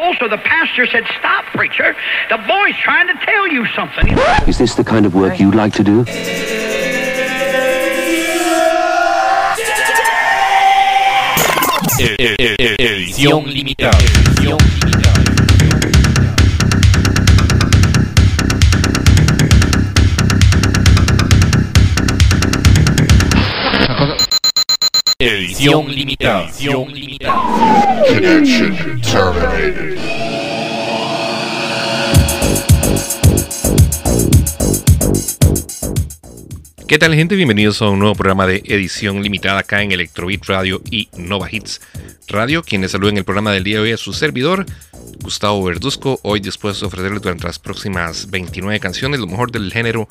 Also, the pastor said, Stop, preacher. The boy's trying to tell you something. Is this the kind of work you'd like to do? Edición limitada. Edición limitada. Edición limitada. Edición limitada. Connection terminated. ¿Qué tal gente? Bienvenidos a un nuevo programa de edición limitada acá en Electrobit Radio y Nova Hits Radio. Quienes saludan el programa del día de hoy es su servidor, Gustavo Verduzco, hoy dispuesto a ofrecerles durante las próximas 29 canciones lo mejor del género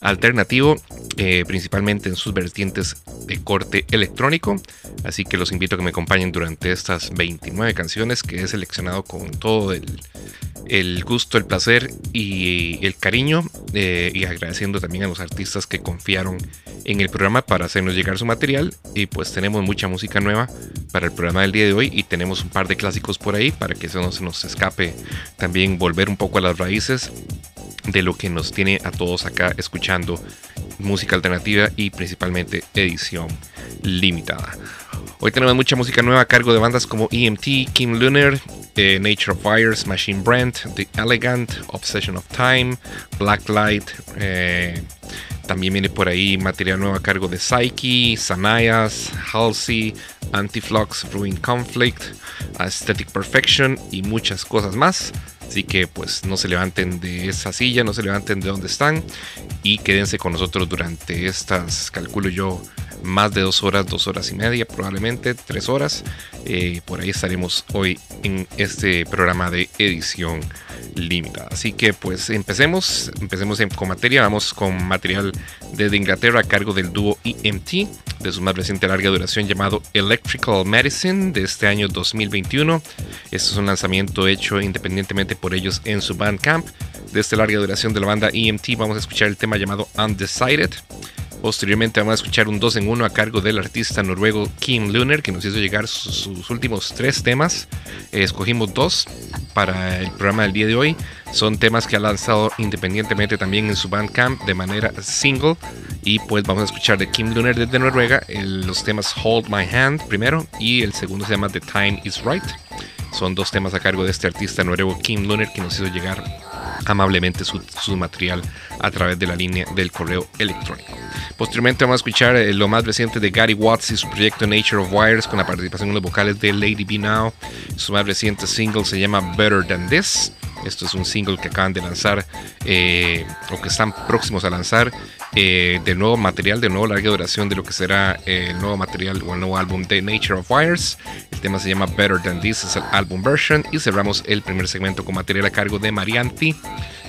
alternativo, eh, principalmente en sus vertientes de corte electrónico. Así que los invito a que me acompañen durante estas 29 canciones que he seleccionado con todo el, gusto, el placer y el cariño eh, y agradeciendo también a los artistas que confiaron en el programa para hacernos llegar su material y pues tenemos mucha música nueva para el programa del día de hoy y tenemos un par de clásicos por ahí para que eso no se nos escape también volver un poco a las raíces de lo que nos tiene a todos acá escuchando música alternativa y principalmente edición limitada. Hoy tenemos mucha música nueva a cargo de bandas como EMT, Kim Lunar, eh, Nature of Fires, Machine Brand, The Elegant, Obsession of Time, Blacklight. Eh, también viene por ahí material nuevo a cargo de Psyche, Sanayas, Halsey, Antiflux, Ruin Conflict, Aesthetic Perfection y muchas cosas más. Así que pues no se levanten de esa silla, no se levanten de donde están y quédense con nosotros durante estas, calculo yo, más de dos horas, dos horas y media, probablemente tres horas. Eh, por ahí estaremos hoy en este programa de edición limitada. Así que pues empecemos, empecemos con materia, vamos con material desde Inglaterra a cargo del dúo EMT, de su más reciente larga duración llamado Electrical Medicine de este año 2021. Este es un lanzamiento hecho independientemente por ellos en su Bandcamp. De esta larga duración de la banda EMT vamos a escuchar el tema llamado Undecided. Posteriormente vamos a escuchar un 2 en 1 a cargo del artista noruego Kim Lunar, que nos hizo llegar sus, últimos tres temas. Escogimos dos para el programa del día de hoy. Son temas que ha lanzado independientemente también en su Bandcamp de manera single. Y pues vamos a escuchar de Kim Lunar desde Noruega los temas Hold My Hand primero y el segundo se llama The Time Is Right. Son dos temas a cargo de este artista noruego Kim Lunar que nos hizo llegar amablemente su, material a través de la línea del correo electrónico. Posteriormente vamos a escuchar eh, lo más reciente de Gary Watts y su proyecto Nature of Wires con la participación en los vocales de Lady Be Now. Su más reciente single se llama Better Than This. Esto es un single que acaban de lanzar eh, o que están próximos a lanzar eh, de nuevo material, de nuevo larga duración de lo que será el nuevo material o el nuevo álbum de Nature of Wires. El tema se llama Better Than This, es el álbum version. Y cerramos el primer segmento con material a cargo de Marianti,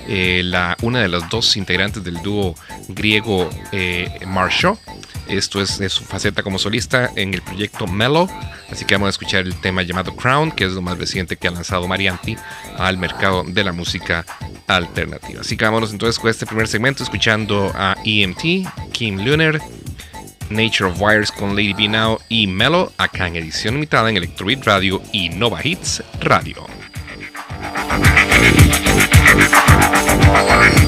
eh, la, una de las dos integrantes del dúo griego eh, Esto es su faceta como solista en el proyecto Mellow. Así que vamos a escuchar el tema llamado Crown, que es lo más reciente que ha lanzado Marianti al mercado de la música alternativa. Así que vámonos entonces con este primer segmento escuchando a EMT, Kim Lunar, Nature of Wires con Lady B Now y Mellow acá en edición limitada en Electrobeat Radio y Nova Hits Radio. Bye.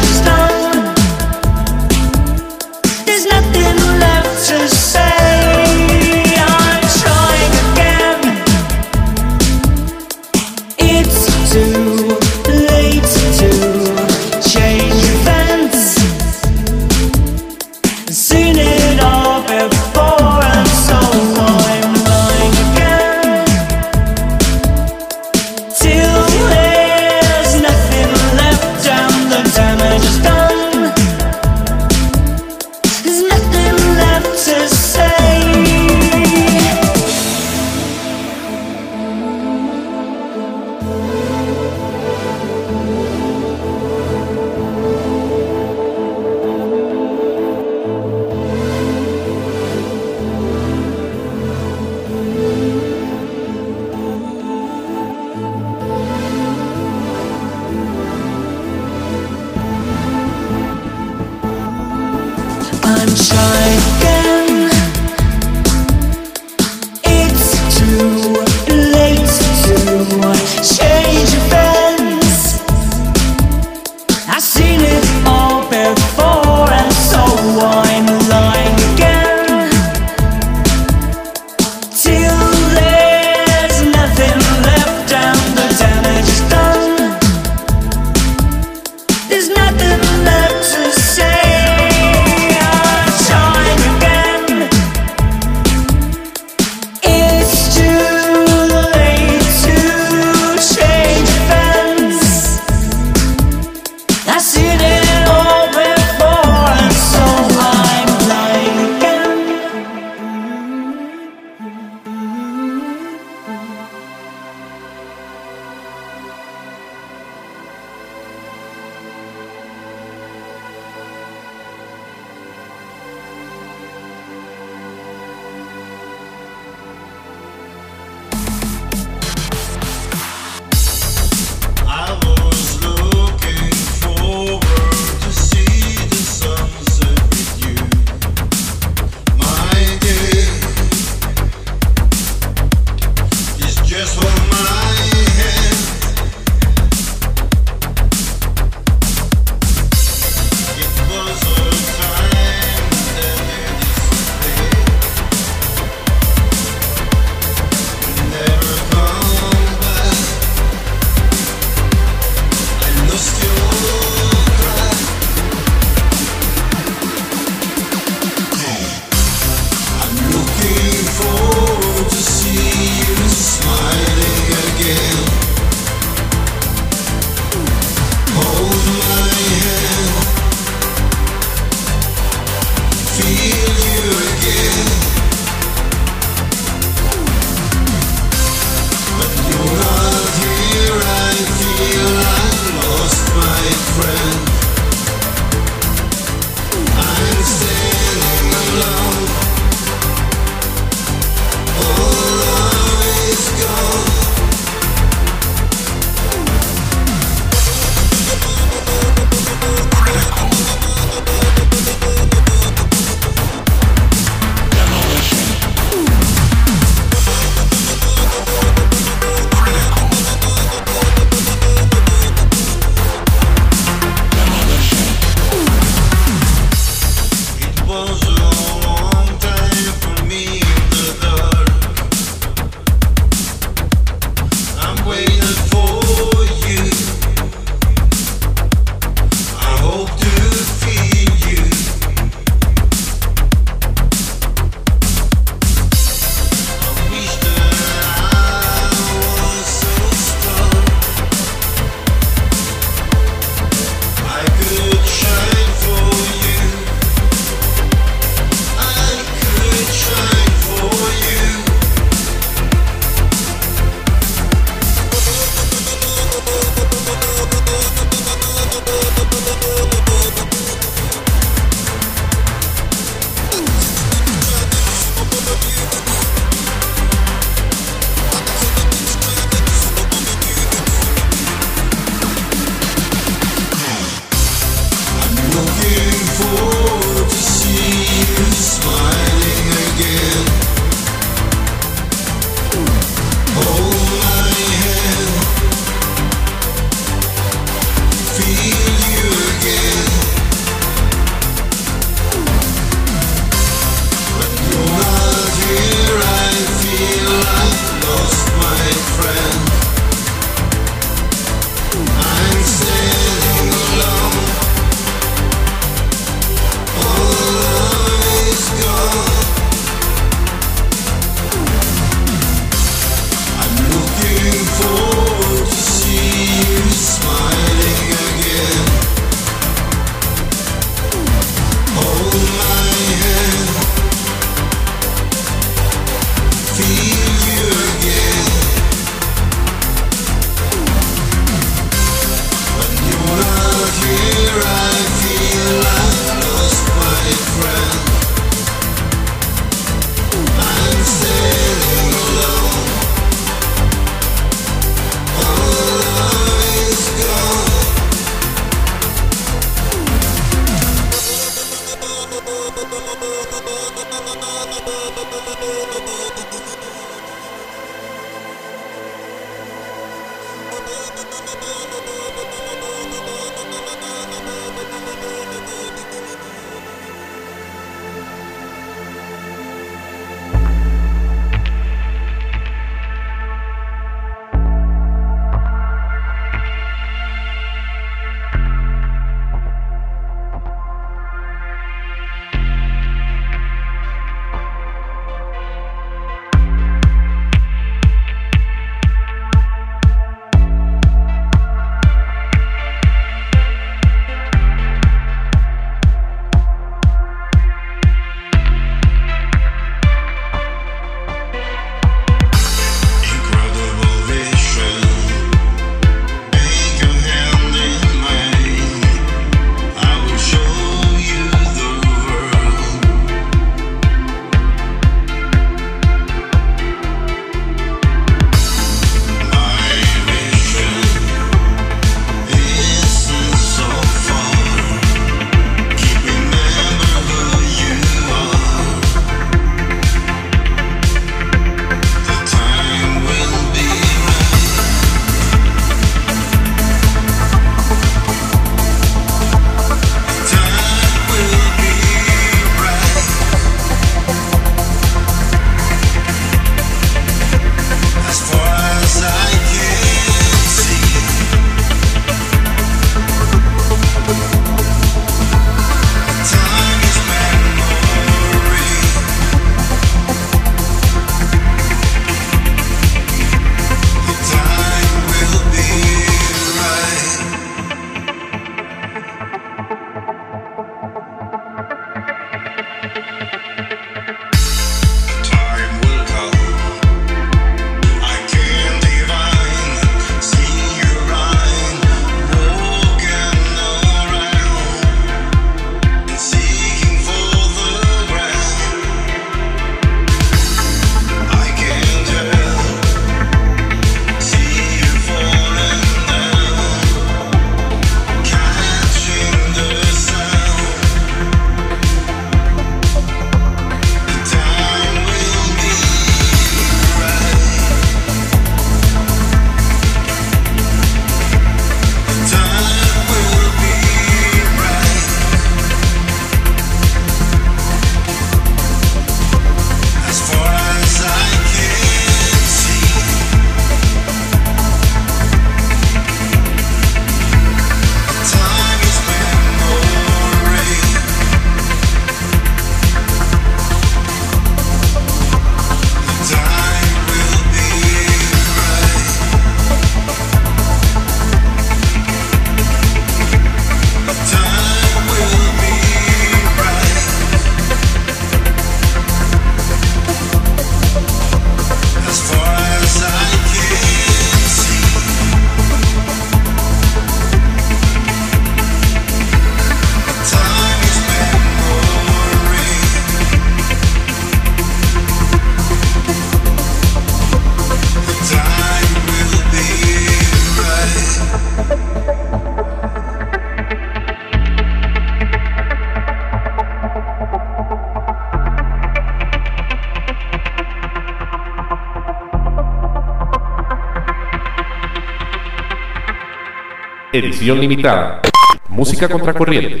Edición limitada. Música contracorriente.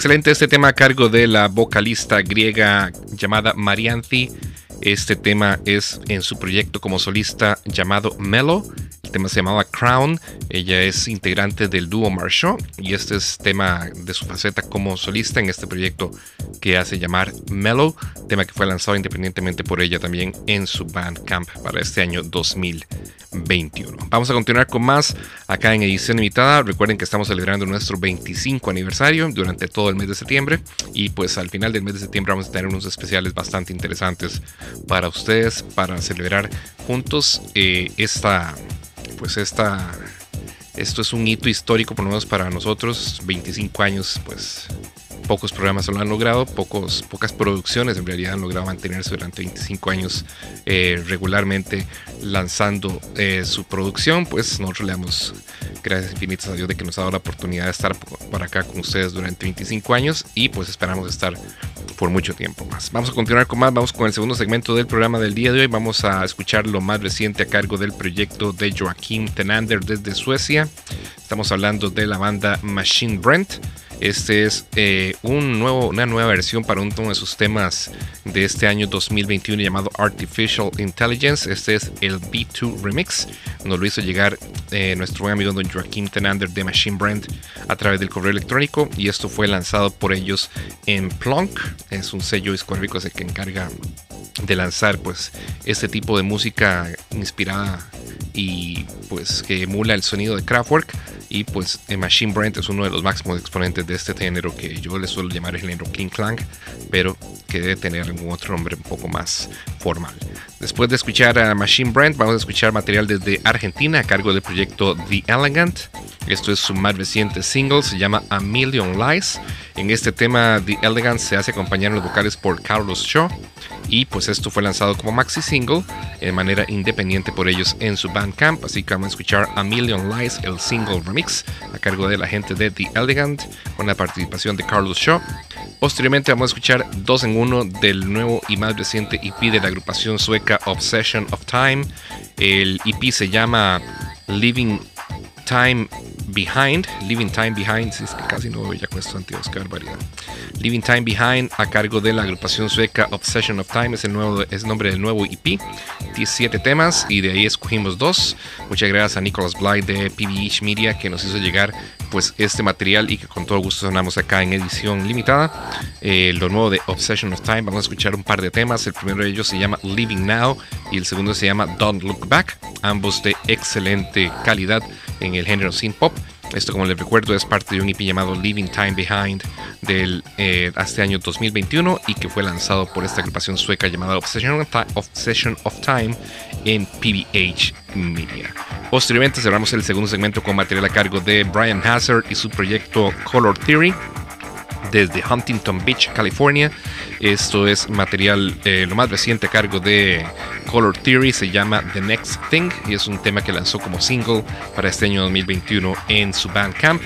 Excelente este tema a cargo de la vocalista griega llamada Marianthi. Este tema es en su proyecto como solista llamado Melo. El tema se llamaba Crown. Ella es integrante del dúo Marshall y este es tema de su faceta como solista en este proyecto que hace llamar Mellow, tema que fue lanzado independientemente por ella también en su Bandcamp para este año 2021. Vamos a continuar con más acá en edición limitada. Recuerden que estamos celebrando nuestro 25 aniversario durante todo el mes de septiembre y pues al final del mes de septiembre vamos a tener unos especiales bastante interesantes para ustedes para celebrar juntos eh, esta pues esta esto es un hito histórico por lo menos para nosotros 25 años pues pocos programas lo han logrado, pocos, pocas producciones en realidad han logrado mantenerse durante 25 años eh, regularmente lanzando eh, su producción. Pues nosotros le damos gracias infinitas a Dios de que nos ha dado la oportunidad de estar por acá con ustedes durante 25 años y pues esperamos estar por mucho tiempo más. Vamos a continuar con más, vamos con el segundo segmento del programa del día de hoy. Vamos a escuchar lo más reciente a cargo del proyecto de Joaquín Tenander desde Suecia. Estamos hablando de la banda Machine Brent. Este es eh, un nuevo, una nueva versión para uno de sus temas de este año 2021 llamado Artificial Intelligence. Este es el B2 Remix. Nos lo hizo llegar eh, nuestro buen amigo don Joaquín Tenander de Machine Brand a través del correo electrónico y esto fue lanzado por ellos en Plonk. Es un sello discográfico que encarga de lanzar pues este tipo de música inspirada y pues que emula el sonido de Kraftwerk Y pues eh, Machine Brand es uno de los máximos exponentes de este género que yo le suelo llamar el género King Clang, pero que debe tener algún otro nombre un poco más formal. Después de escuchar a Machine Brand, vamos a escuchar material desde Argentina a cargo del proyecto The Elegant. Esto es su más reciente single, se llama A Million Lies. En este tema, The Elegant se hace acompañar en los vocales por Carlos Shaw. Y pues esto fue lanzado como maxi single de manera independiente por ellos en su Bandcamp. Así que vamos a escuchar A Million Lies, el single remix, a cargo de la gente de The Elegant, con la participación de Carlos Shaw. Posteriormente vamos a escuchar dos en uno del nuevo y más reciente EP de la agrupación sueca Obsession of Time. El EP se llama Living Time Behind, Living Time Behind, es que casi no ya con esto antiguos, qué barbaridad. Living Time Behind a cargo de la agrupación sueca Obsession of Time es el nuevo es el nombre del nuevo EP. 17 temas y de ahí escogimos dos. Muchas gracias a Nicholas Bly de PBH Media que nos hizo llegar pues este material y que con todo gusto sonamos acá en edición limitada. Eh, lo nuevo de Obsession of Time, vamos a escuchar un par de temas. El primero de ellos se llama Living Now y el segundo se llama Don't Look Back, ambos de excelente calidad en el género synth pop. Esto, como les recuerdo, es parte de un EP llamado Living Time Behind del eh, este año 2021 y que fue lanzado por esta agrupación sueca llamada Obsession of, Time, Obsession of Time en PBH Media. Posteriormente cerramos el segundo segmento con material a cargo de Brian Hazard y su proyecto Color Theory desde Huntington Beach, California. Esto es material eh, lo más reciente a cargo de Color Theory, se llama The Next Thing y es un tema que lanzó como single para este año 2021 en su Bandcamp,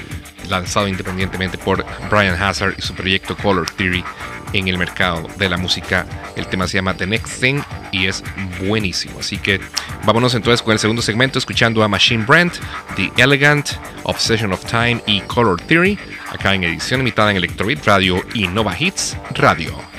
lanzado independientemente por Brian Hazard y su proyecto Color Theory en el mercado de la música. El tema se llama The Next Thing y es buenísimo. Así que vámonos entonces con el segundo segmento escuchando a Machine Brand, The Elegant, Obsession of Time y Color Theory, acá en edición limitada en Electrobeat Radio y Nova Hits Radio.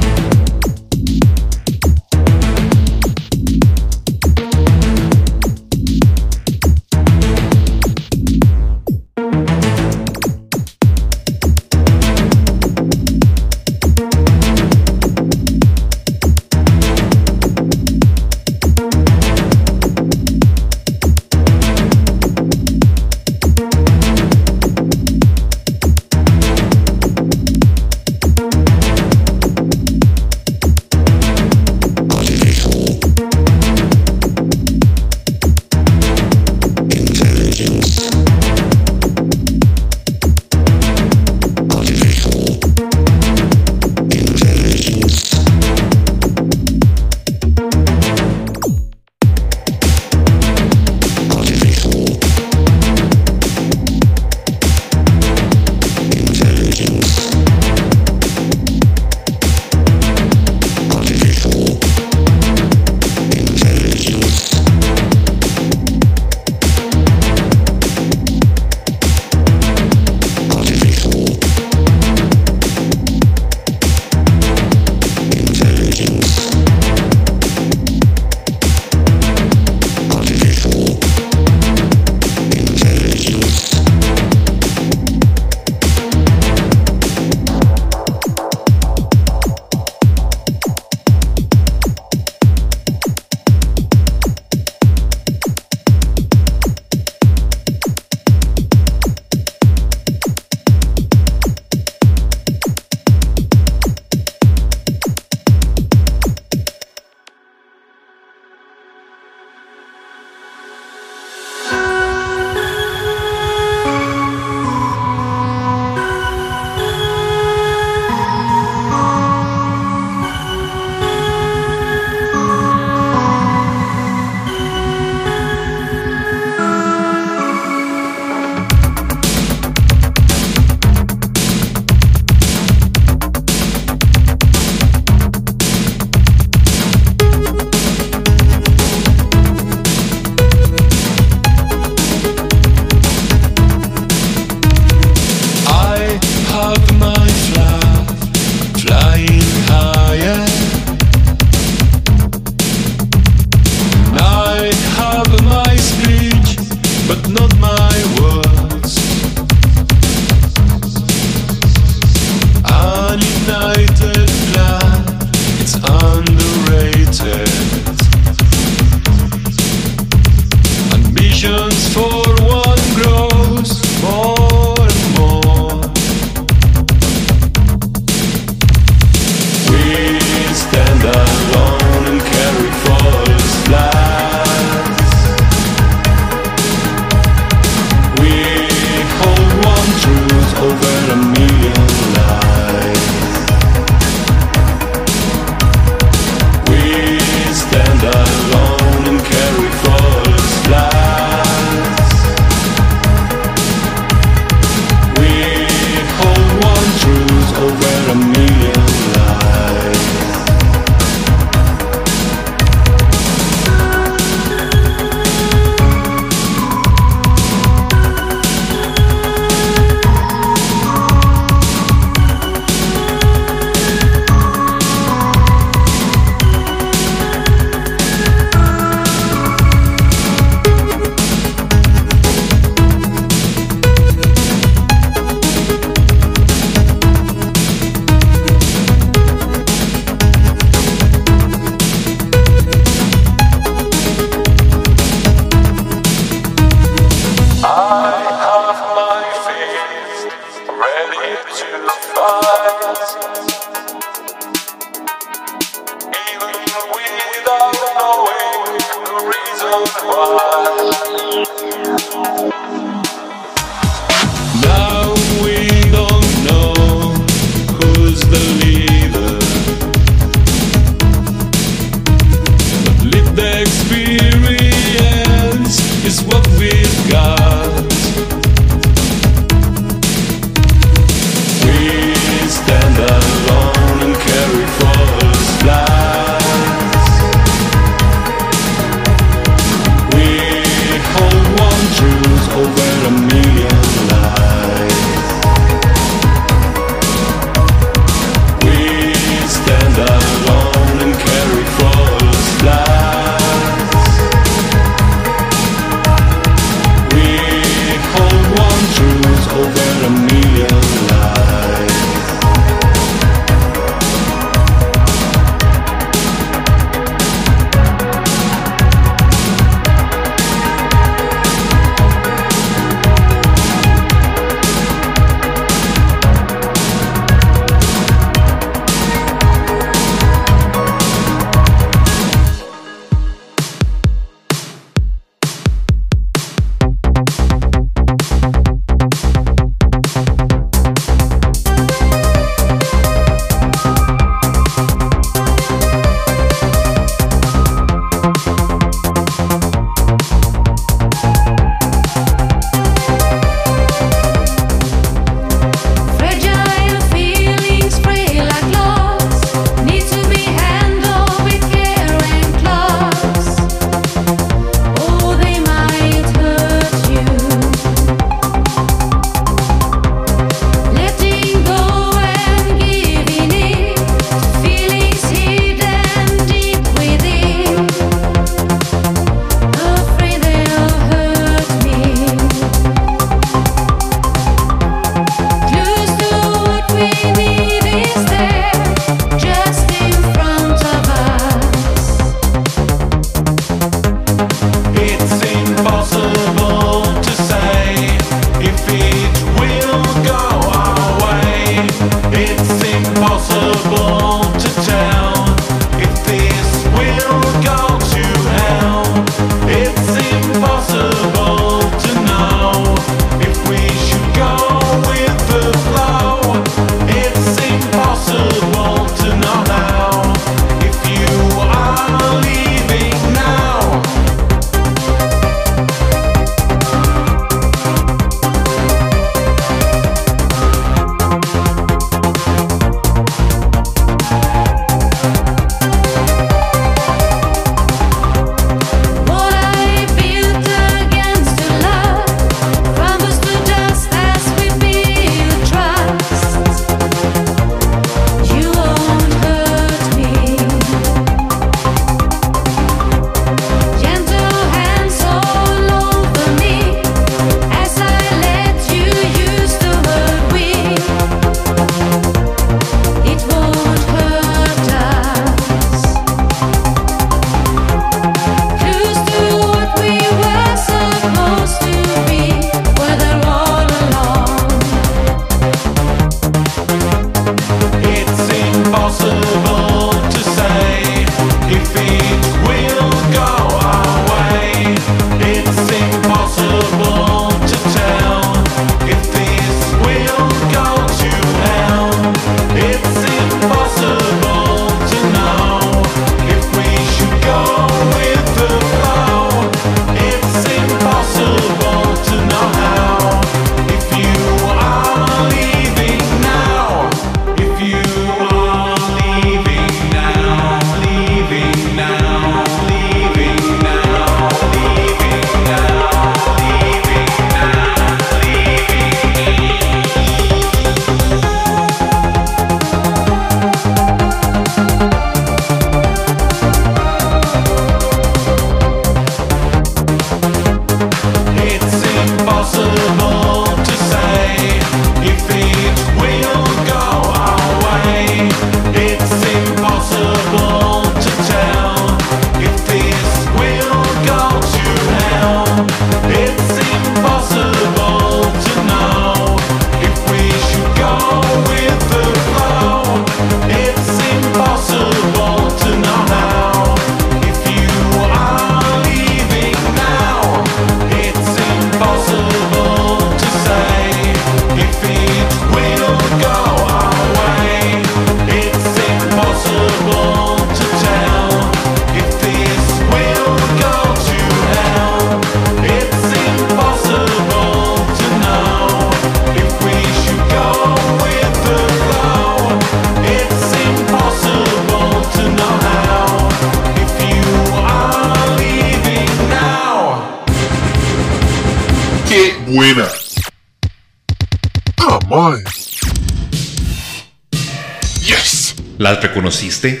conociste?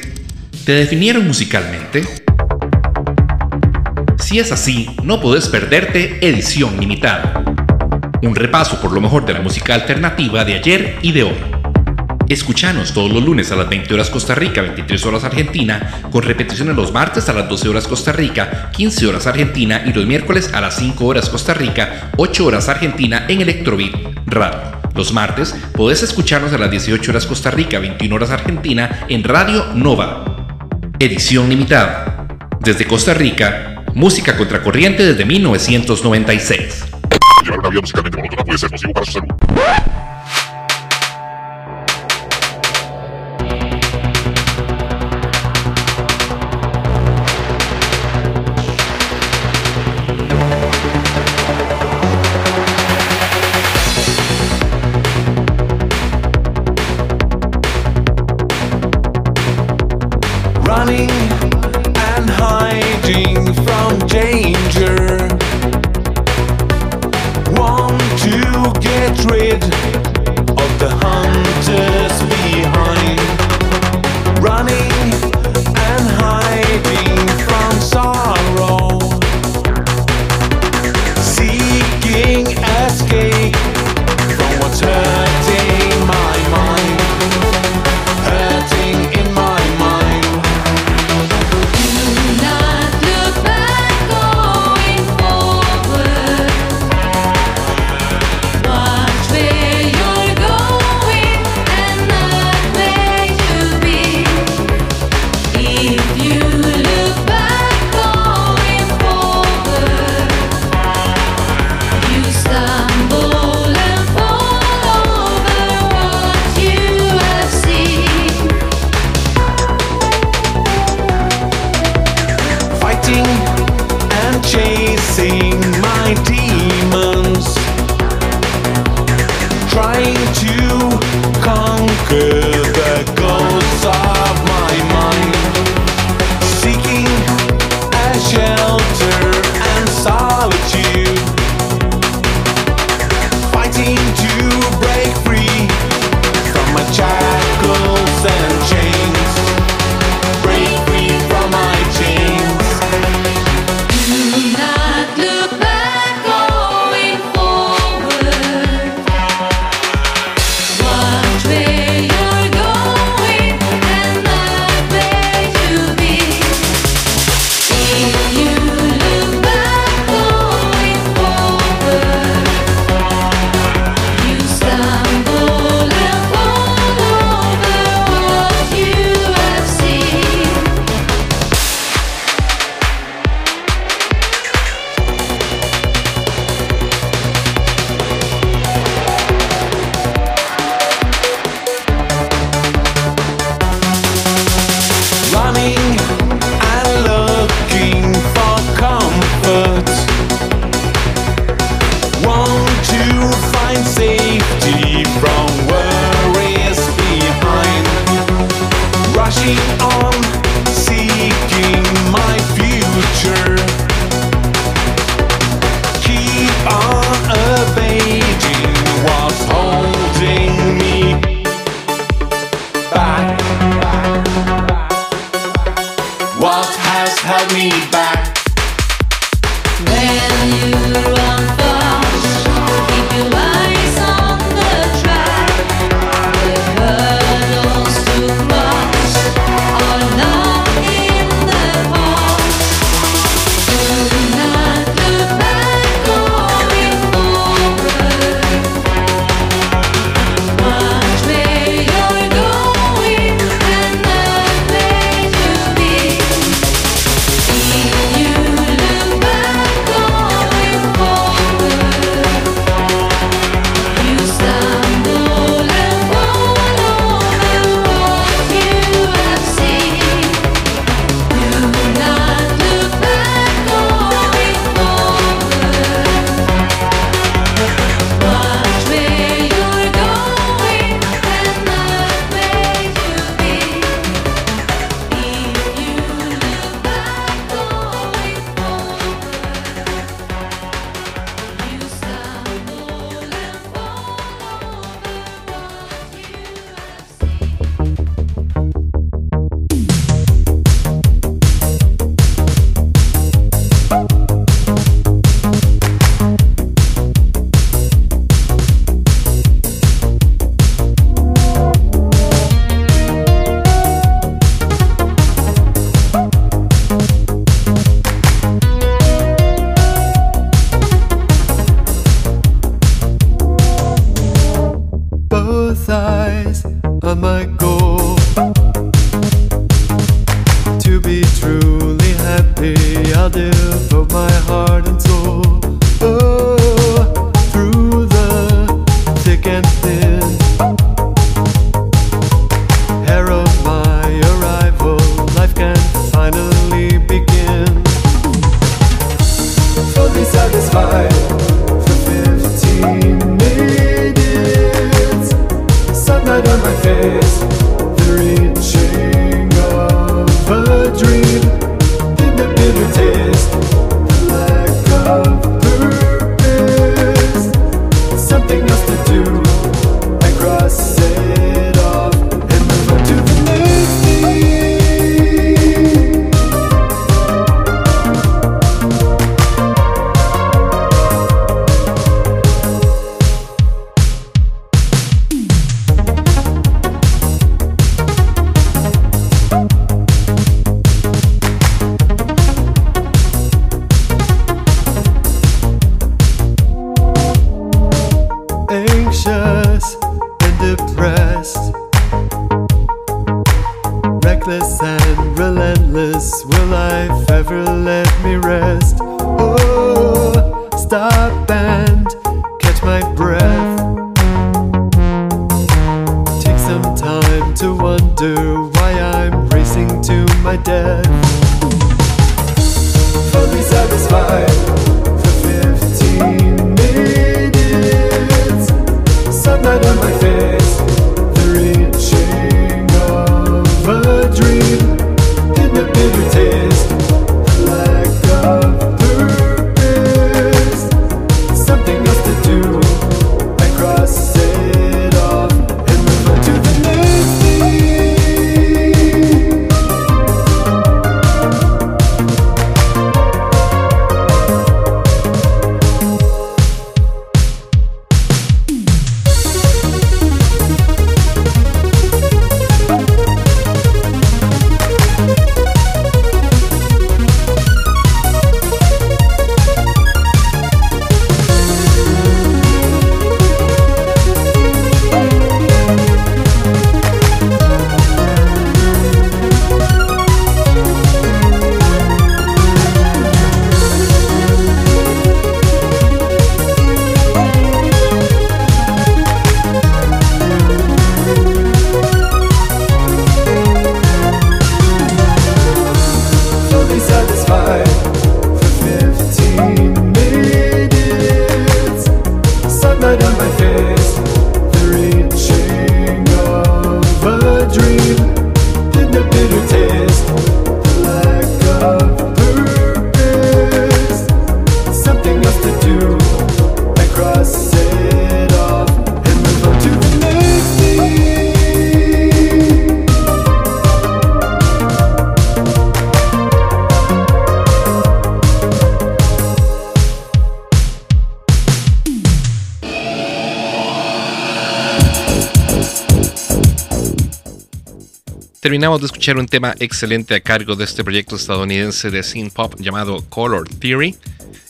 ¿Te definieron musicalmente? Si es así, no podés perderte Edición Limitada. Un repaso por lo mejor de la música alternativa de ayer y de hoy. Escuchanos todos los lunes a las 20 horas Costa Rica, 23 horas Argentina, con repeticiones los martes a las 12 horas Costa Rica, 15 horas Argentina y los miércoles a las 5 horas Costa Rica, 8 horas Argentina en Electrobeat Radio. Los martes podés escucharnos a las 18 horas Costa Rica, 21 horas Argentina en Radio Nova. Edición limitada. Desde Costa Rica, música contracorriente desde 1996. Llevar avión musicalmente monótona puede ser nocivo para su salud. Terminamos de escuchar un tema excelente a cargo de este proyecto estadounidense de synth pop llamado Color Theory.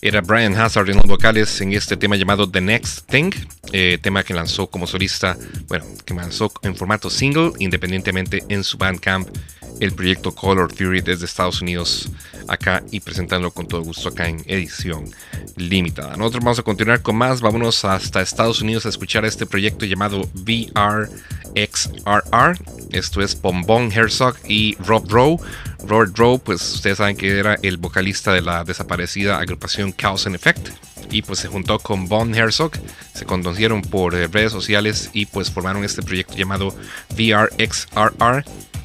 Era Brian Hazard en los vocales en este tema llamado The Next Thing, eh, tema que lanzó como solista, bueno, que lanzó en formato single, independientemente en su Bandcamp, el proyecto Color Theory desde Estados Unidos acá y presentándolo con todo gusto acá en edición limitada. Nosotros vamos a continuar con más, vámonos hasta Estados Unidos a escuchar este proyecto llamado VRXRR. Esto es Bombón Herzog y Rob Rowe. Robert Rowe, pues ustedes saben que era el vocalista de la desaparecida agrupación Chaos and Effect. Y pues se juntó con Von Herzog, se conocieron por eh, redes sociales y pues formaron este proyecto llamado VRXRR.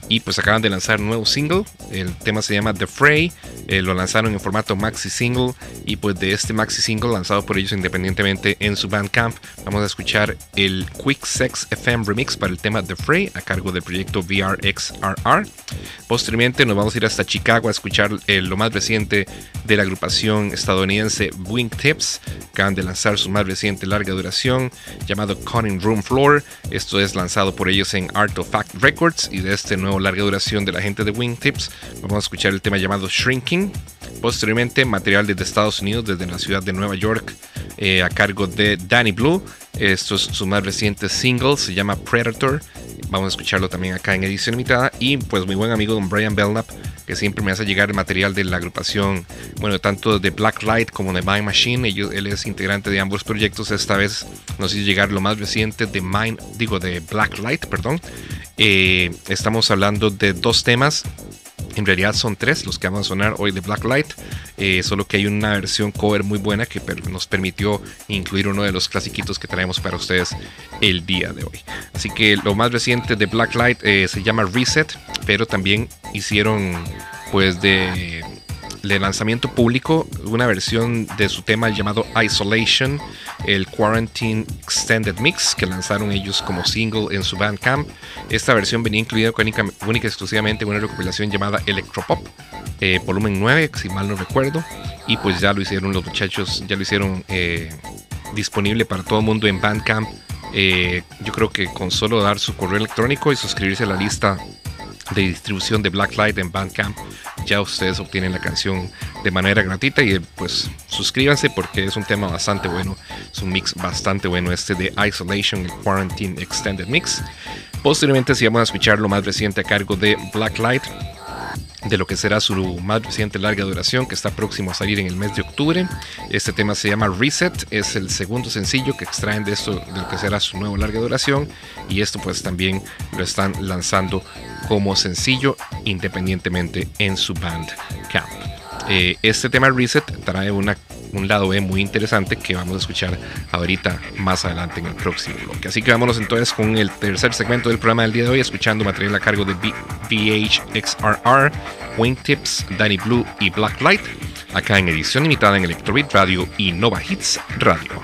Y pues acaban de lanzar un nuevo single. El tema se llama The Fray. eh, lo lanzaron en formato maxi single. Y pues de este maxi single lanzado por ellos independientemente en su Bandcamp, vamos a escuchar el Quick Sex FM remix para el tema The Fray a cargo del proyecto VRXRR. Posteriormente nos vamos a ir hasta Chicago a escuchar eh, lo más reciente de la agrupación estadounidense Wingtips. Acaban de lanzar su más reciente larga duración llamado Cutting Room Floor. Esto es lanzado por ellos en Artifact Records y de este nuevo larga duración de la gente de Wingtips vamos a escuchar el tema llamado Shrinking. Posteriormente material desde Estados Unidos, desde la ciudad de Nueva York, eh, a cargo de Danny Blue. Esto es su más reciente single, se llama Predator. Vamos a escucharlo también acá en edición limitada. Y pues mi buen amigo don Brian Belknap, que siempre me hace llegar el material de la agrupación, bueno, tanto de Blacklight como de Mind Machine. Ellos, él es integrante de ambos proyectos. Esta vez nos hizo llegar lo más reciente de Mind, digo, de Blacklight, perdón. Eh, estamos hablando de dos temas en realidad son tres los que van a sonar hoy de Blacklight, eh, solo que hay una versión cover muy buena que nos permitió incluir uno de los clasiquitos que traemos para ustedes el día de hoy. Así que lo más reciente de Blacklight eh, se llama Reset, pero también hicieron pues de de lanzamiento público una versión de su tema llamado Isolation, el Quarantine Extended Mix, que lanzaron ellos como single en su Bandcamp. Esta versión venía incluida única, única exclusivamente en una recopilación llamada Electropop, eh, volumen 9, si mal no recuerdo. Y pues ya lo hicieron los muchachos, ya lo hicieron eh, disponible para todo el mundo en Bandcamp. Eh, yo creo que con solo dar su correo electrónico y suscribirse a la lista de distribución de Blacklight en Bandcamp, ya ustedes obtienen la canción de manera gratuita y pues suscríbanse porque es un tema bastante bueno, es un mix bastante bueno este de Isolation, Quarantine Extended Mix. Posteriormente si vamos a escuchar lo más reciente a cargo de Blacklight, de lo que será su más reciente larga duración que está próximo a salir en el mes de octubre. Este tema se llama Reset, es el segundo sencillo que extraen de esto, de lo que será su nueva larga duración y esto pues también lo están lanzando como sencillo independientemente en su Bandcamp. Eh, este tema Reset trae una, un lado B muy interesante que vamos a escuchar ahorita más adelante en el próximo bloque. Así que vámonos entonces con el tercer segmento del programa del día de hoy, escuchando material a cargo de VHXRR, Wingtips, Danny Blue y Blacklight, acá en edición limitada en Electrobeat Radio y Nova Hits Radio.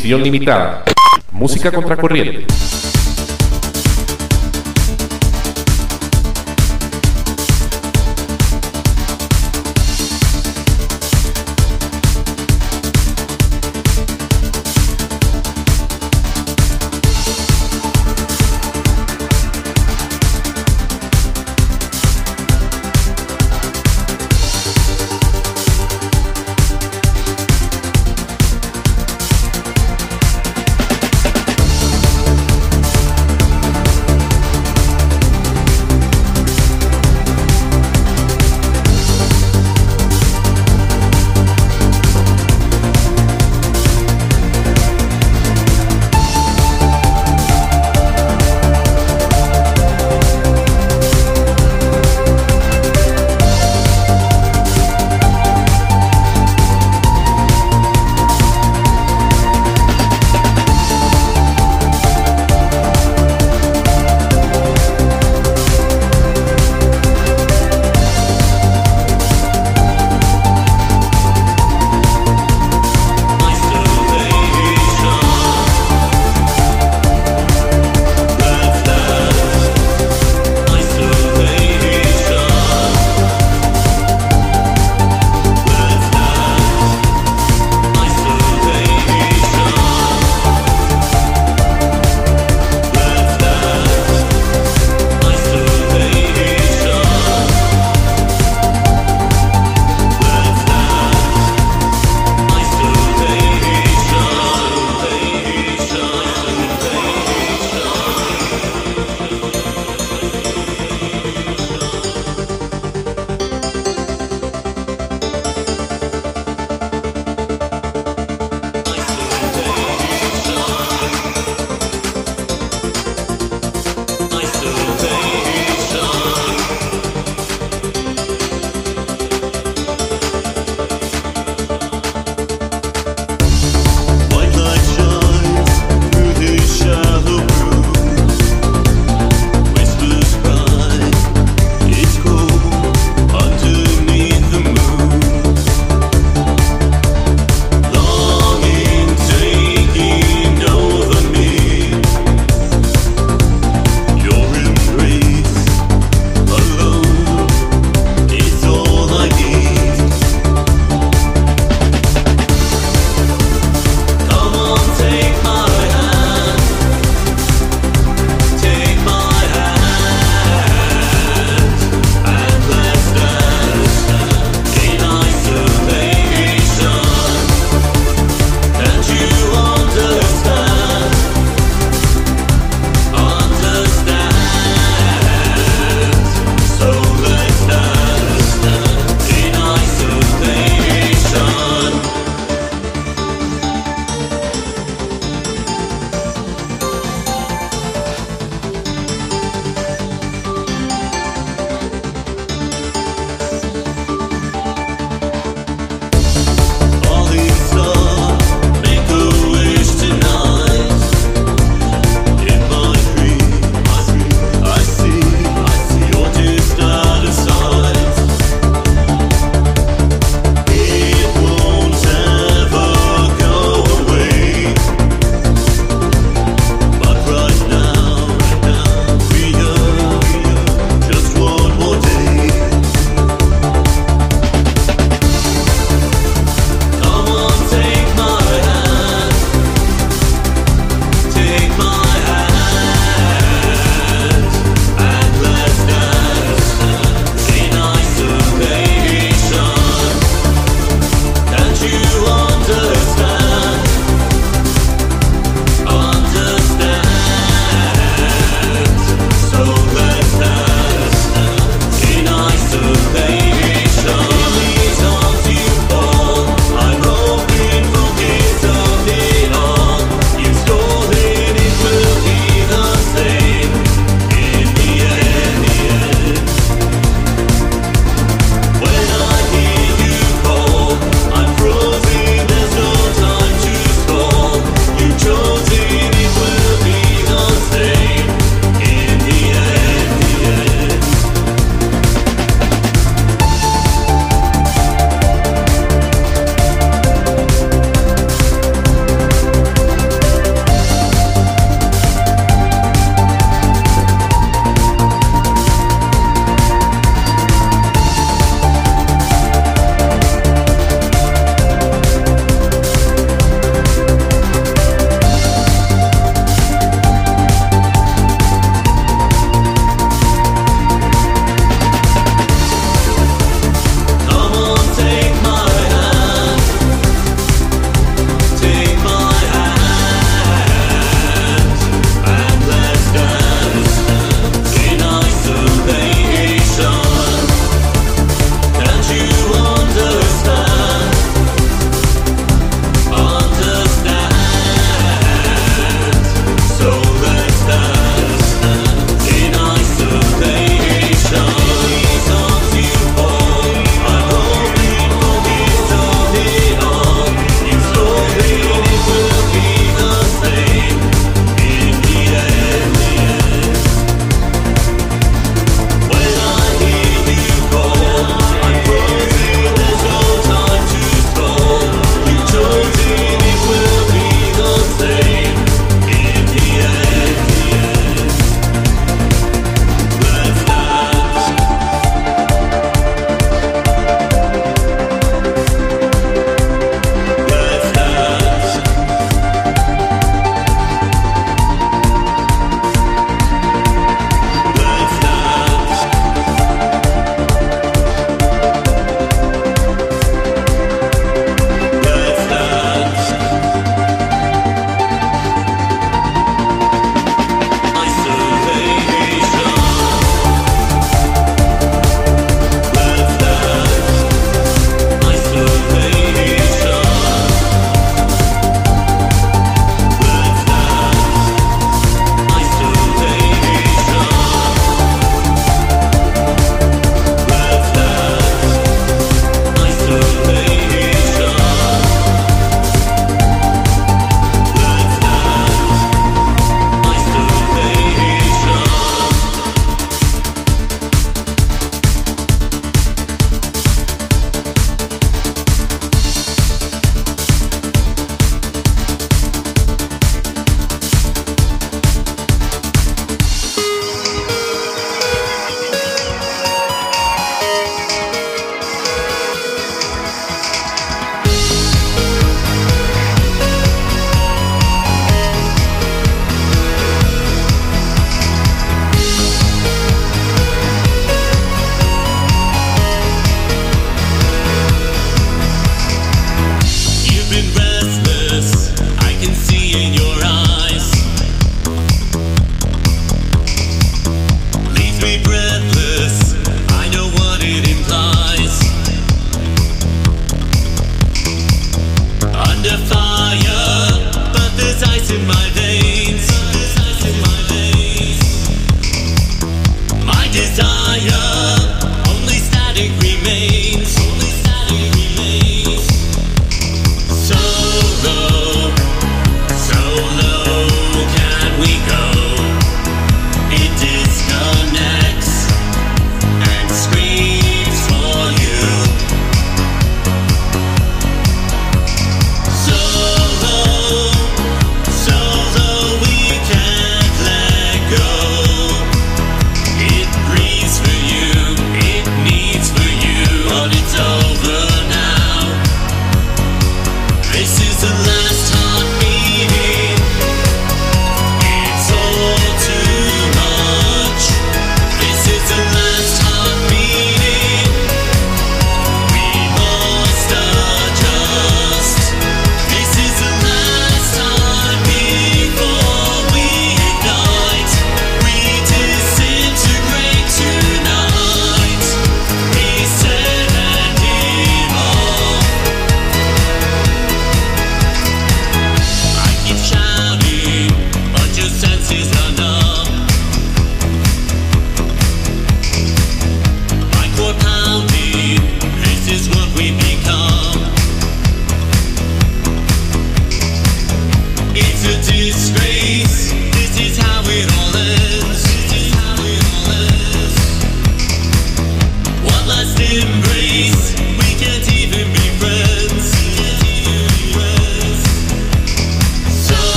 Edición limitada. Música contracorriente.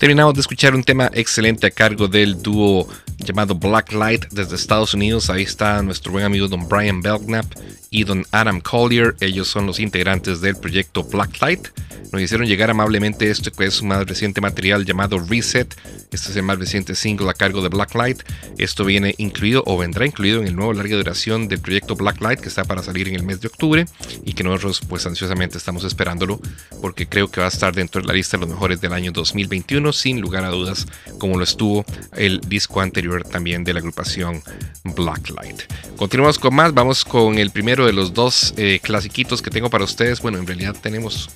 Terminamos de escuchar un tema excelente a cargo del dúo llamado Blacklight desde Estados Unidos. Ahí está nuestro buen amigo Don Brian Belknap y Don Adam Collier. Ellos son los integrantes del proyecto Blacklight. Nos hicieron llegar amablemente esto que es su más reciente material llamado Reset. Este es el más reciente single a cargo de Blacklight. Esto viene incluido o vendrá incluido en el nuevo larga duración del proyecto Blacklight que está para salir en el mes de octubre y que nosotros pues ansiosamente estamos esperándolo porque creo que va a estar dentro de la lista de los mejores del año 2021 sin lugar a dudas como lo estuvo el disco anterior también de la agrupación Blacklight. Continuamos con más, vamos con el primero de los dos eh, clasiquitos que tengo para ustedes. Bueno, en realidad tenemos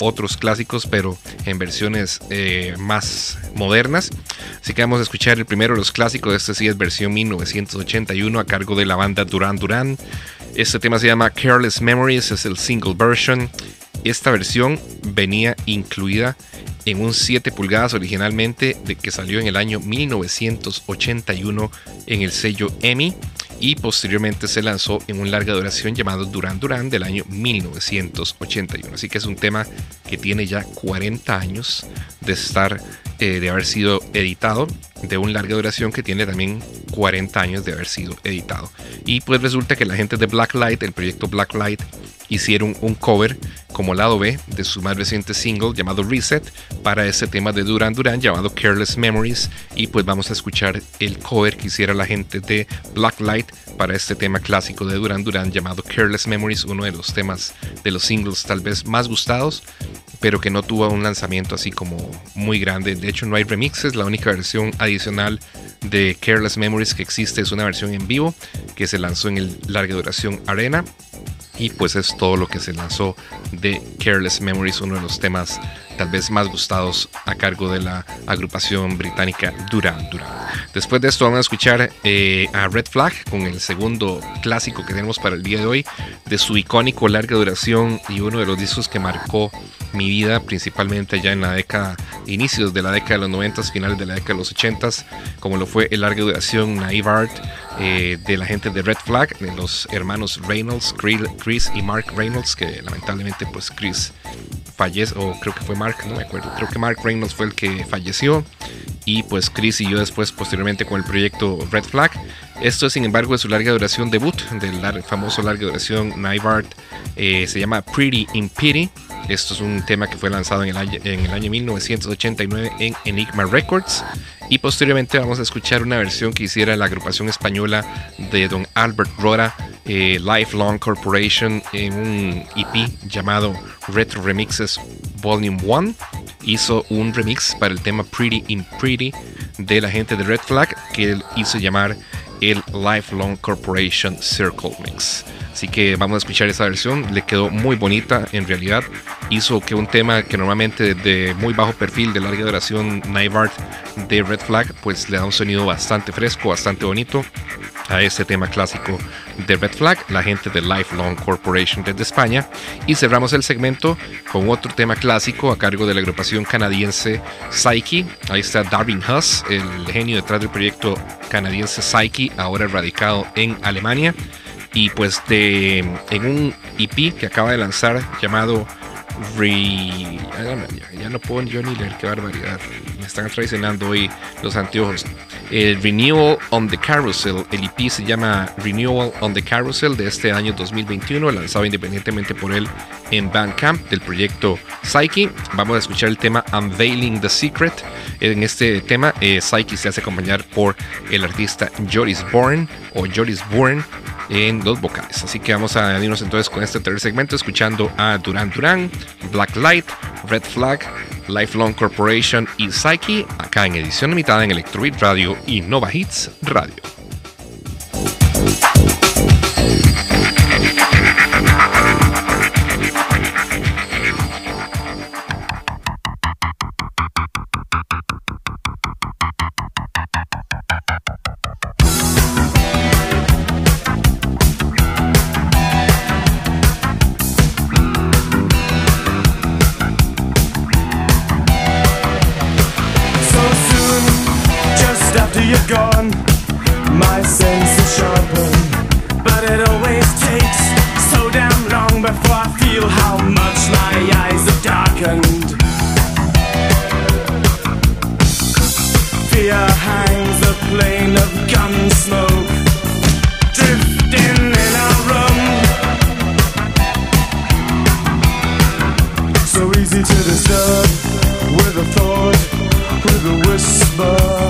otros clásicos, pero en versiones eh, más modernas. Así que vamos a escuchar el primero los clásicos. Este sí es versión 1981 a cargo de la banda Duran Duran. Este tema se llama Careless Memories, es el single version. Esta versión venía incluida en un 7 pulgadas originalmente de que salió en el año 1981 en el sello EMI y posteriormente se lanzó en un larga duración llamado Duran Duran del año 1981. Así que es un tema que tiene ya 40 años de estar, eh, de haber sido editado, de un larga duración que tiene también 40 años de haber sido editado. Y pues resulta que la gente de Blacklight, el proyecto Blacklight, hicieron un cover como lado B de su más reciente single llamado Reset para ese tema de Duran Duran llamado Careless Memories. Y pues vamos a escuchar el cover que hiciera la gente de Blacklight para este tema clásico de Duran Duran llamado Careless Memories, uno de los temas de los singles tal vez más gustados pero que no tuvo un lanzamiento así como muy grande. De hecho, no hay remixes. La única versión adicional de Careless Memories que existe es una versión en vivo que se lanzó en el larga duración Arena. Y pues es todo lo que se lanzó de Careless Memories, uno de los temas tal vez más gustados a cargo de la agrupación británica Duran Duran. Después de esto vamos a escuchar eh, a Red Flag con el segundo clásico que tenemos para el día de hoy de su icónico larga duración y uno de los discos que marcó mi vida principalmente ya en la década, inicios de la década de los 90, finales de la década de los 80, como lo fue el larga duración Naive Art eh, de la gente de Red Flag, de los hermanos Reynolds, Chris y Mark Reynolds, que lamentablemente pues Chris falleció, o creo que fue Mark, no me acuerdo, creo que Mark Reynolds fue el que falleció y pues Chris y yo después posteriormente con el proyecto Red Flag. Esto sin embargo es su larga duración debut del famoso larga duración Knife Art, eh, se llama Pretty in Pity. Esto es un tema que fue lanzado en el año, en el año 1989 en Enigma Records. Y posteriormente vamos a escuchar una versión que hiciera la agrupación española de don Albert Rora, eh, Lifelong Corporation, en un EP llamado Retro Remixes Volume 1. Hizo un remix para el tema Pretty in Pretty de la gente de Red Flag que él hizo llamar el Lifelong Corporation Circle Mix. Así que vamos a escuchar esa versión. Le quedó muy bonita en realidad. Hizo que un tema que normalmente de muy bajo perfil de larga duración Knife Art de Red Flag pues le da un sonido bastante fresco, bastante bonito a este tema clásico de Red Flag, la gente de Lifelong Corporation desde España. Y cerramos el segmento con otro tema clásico a cargo de la agrupación canadiense Psyche. Ahí está Darwin Huss, el genio detrás del proyecto canadiense Psyche, ahora radicado en Alemania. Y pues de, en un EP que acaba de lanzar llamado Re... Ya, no puedo yo ni leer, qué barbaridad. Me están traicionando hoy los anteojos. El Renewal on the Carousel, el EP se llama Renewal on the Carousel de este año 2021, lanzado independientemente por él en Bandcamp del proyecto Psyche. Vamos a escuchar el tema Unveiling the Secret. En este tema, eh, Psyche se hace acompañar por el artista Joris Bourne o Joris Bourne en los vocales. Así que vamos a irnos entonces con este tercer segmento escuchando a Duran Duran, Blacklight, Red Flag, Lifelong Corporation y Psyche acá en edición limitada en Electrobeat Radio y Nova Hits Radio. feel how much my eyes have darkened. Fear hangs a plane of gun smoke, drifting in our room. So easy to disturb with a thought, with a whisper.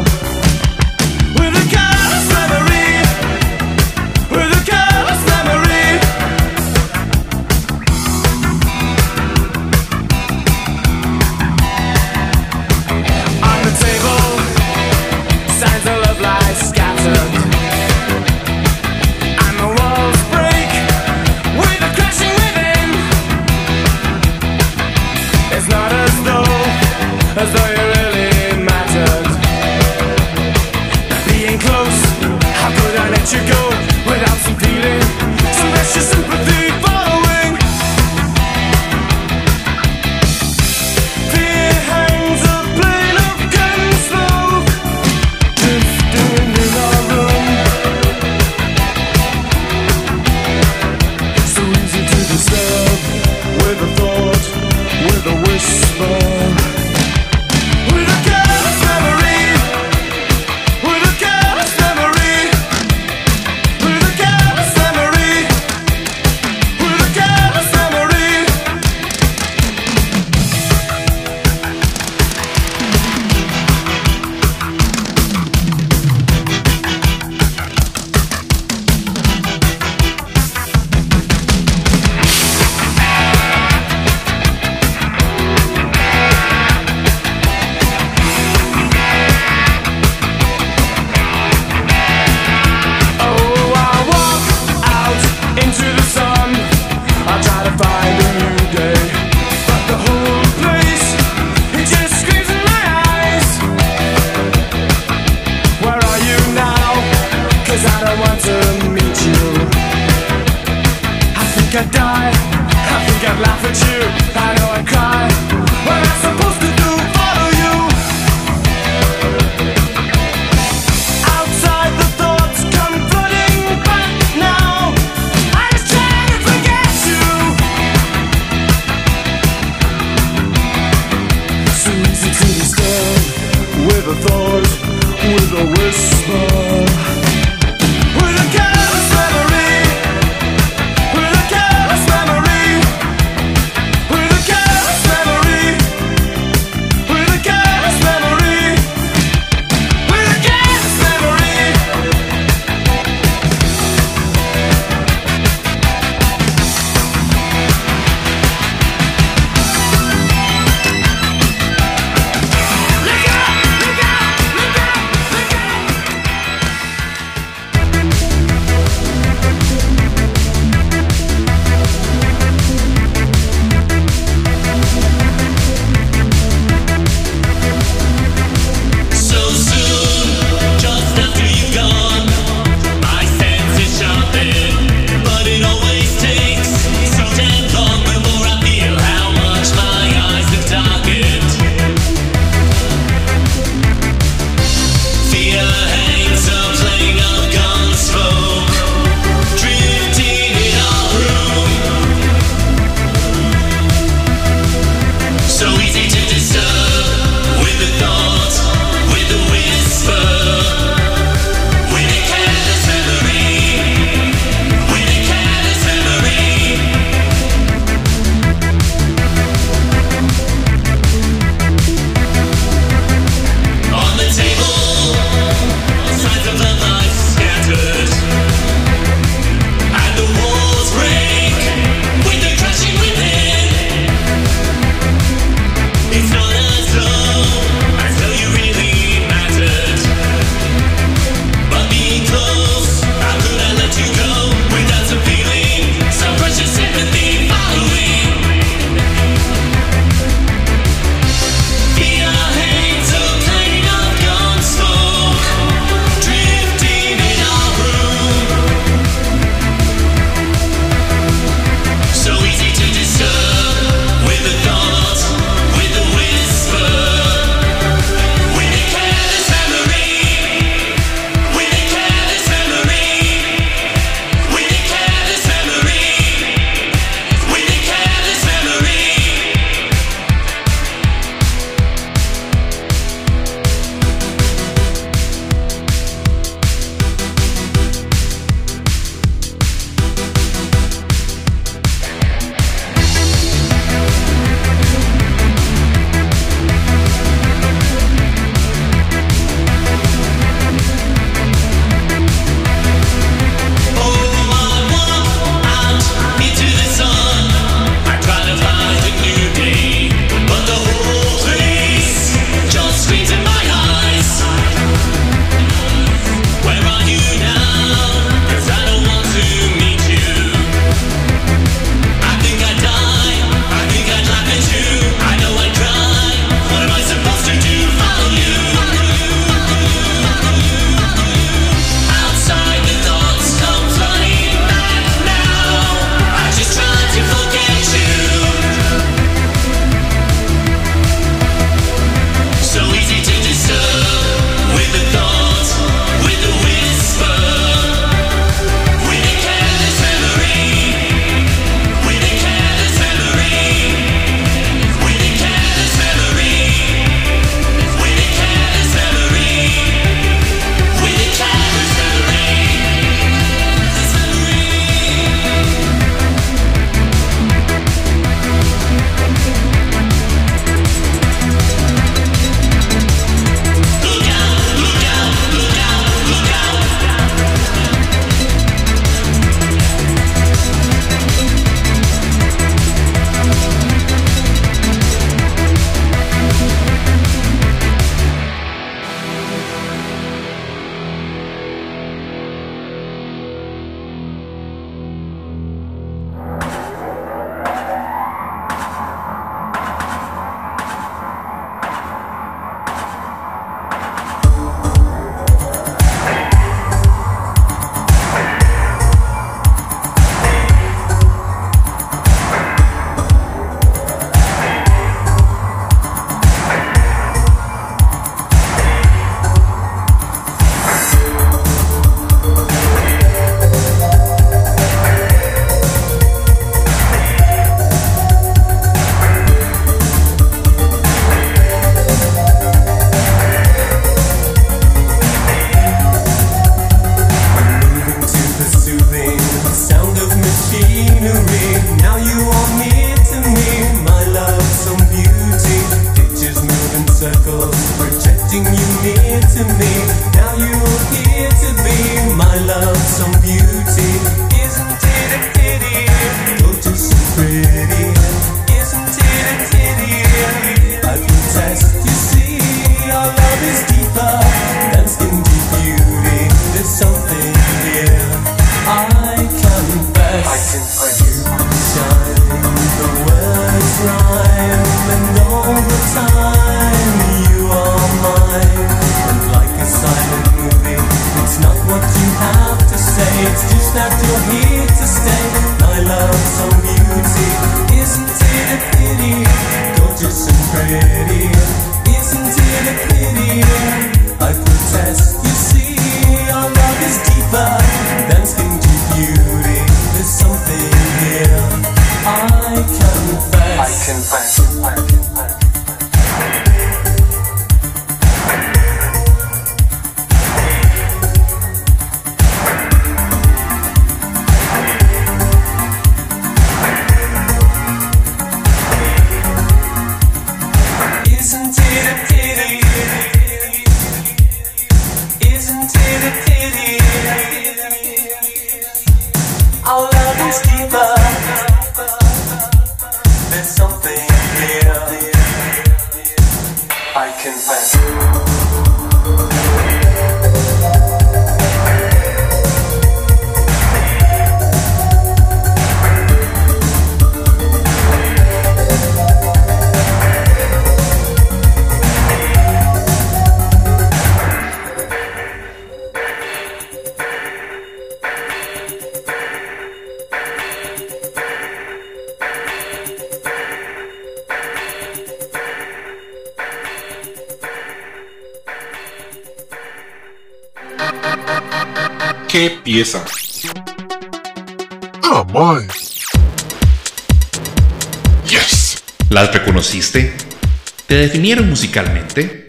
Definieron musicalmente?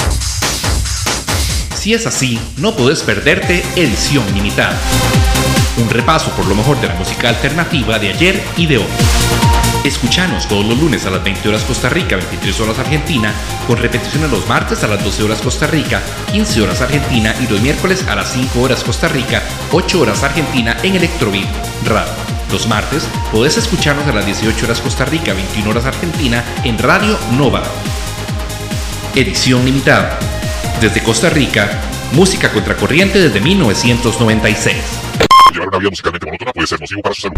Si es así, no puedes perderte Edición Limitada. Un repaso por lo mejor de la música alternativa de ayer y de hoy. Escuchanos todos los lunes a las 20 horas Costa Rica, 23 horas Argentina, con repeticiones los martes a las 12 horas Costa Rica, 15 horas Argentina y los miércoles a las 5 horas Costa Rica, 8 horas Argentina en Electrobeat Radio. Los martes podés escucharnos a las 18 horas Costa Rica, 21 horas Argentina en Radio Nova. Edición limitada. Desde Costa Rica, música contracorriente desde 1996. Llevar una vida musicalmente monótona puede ser nocivo para su salud.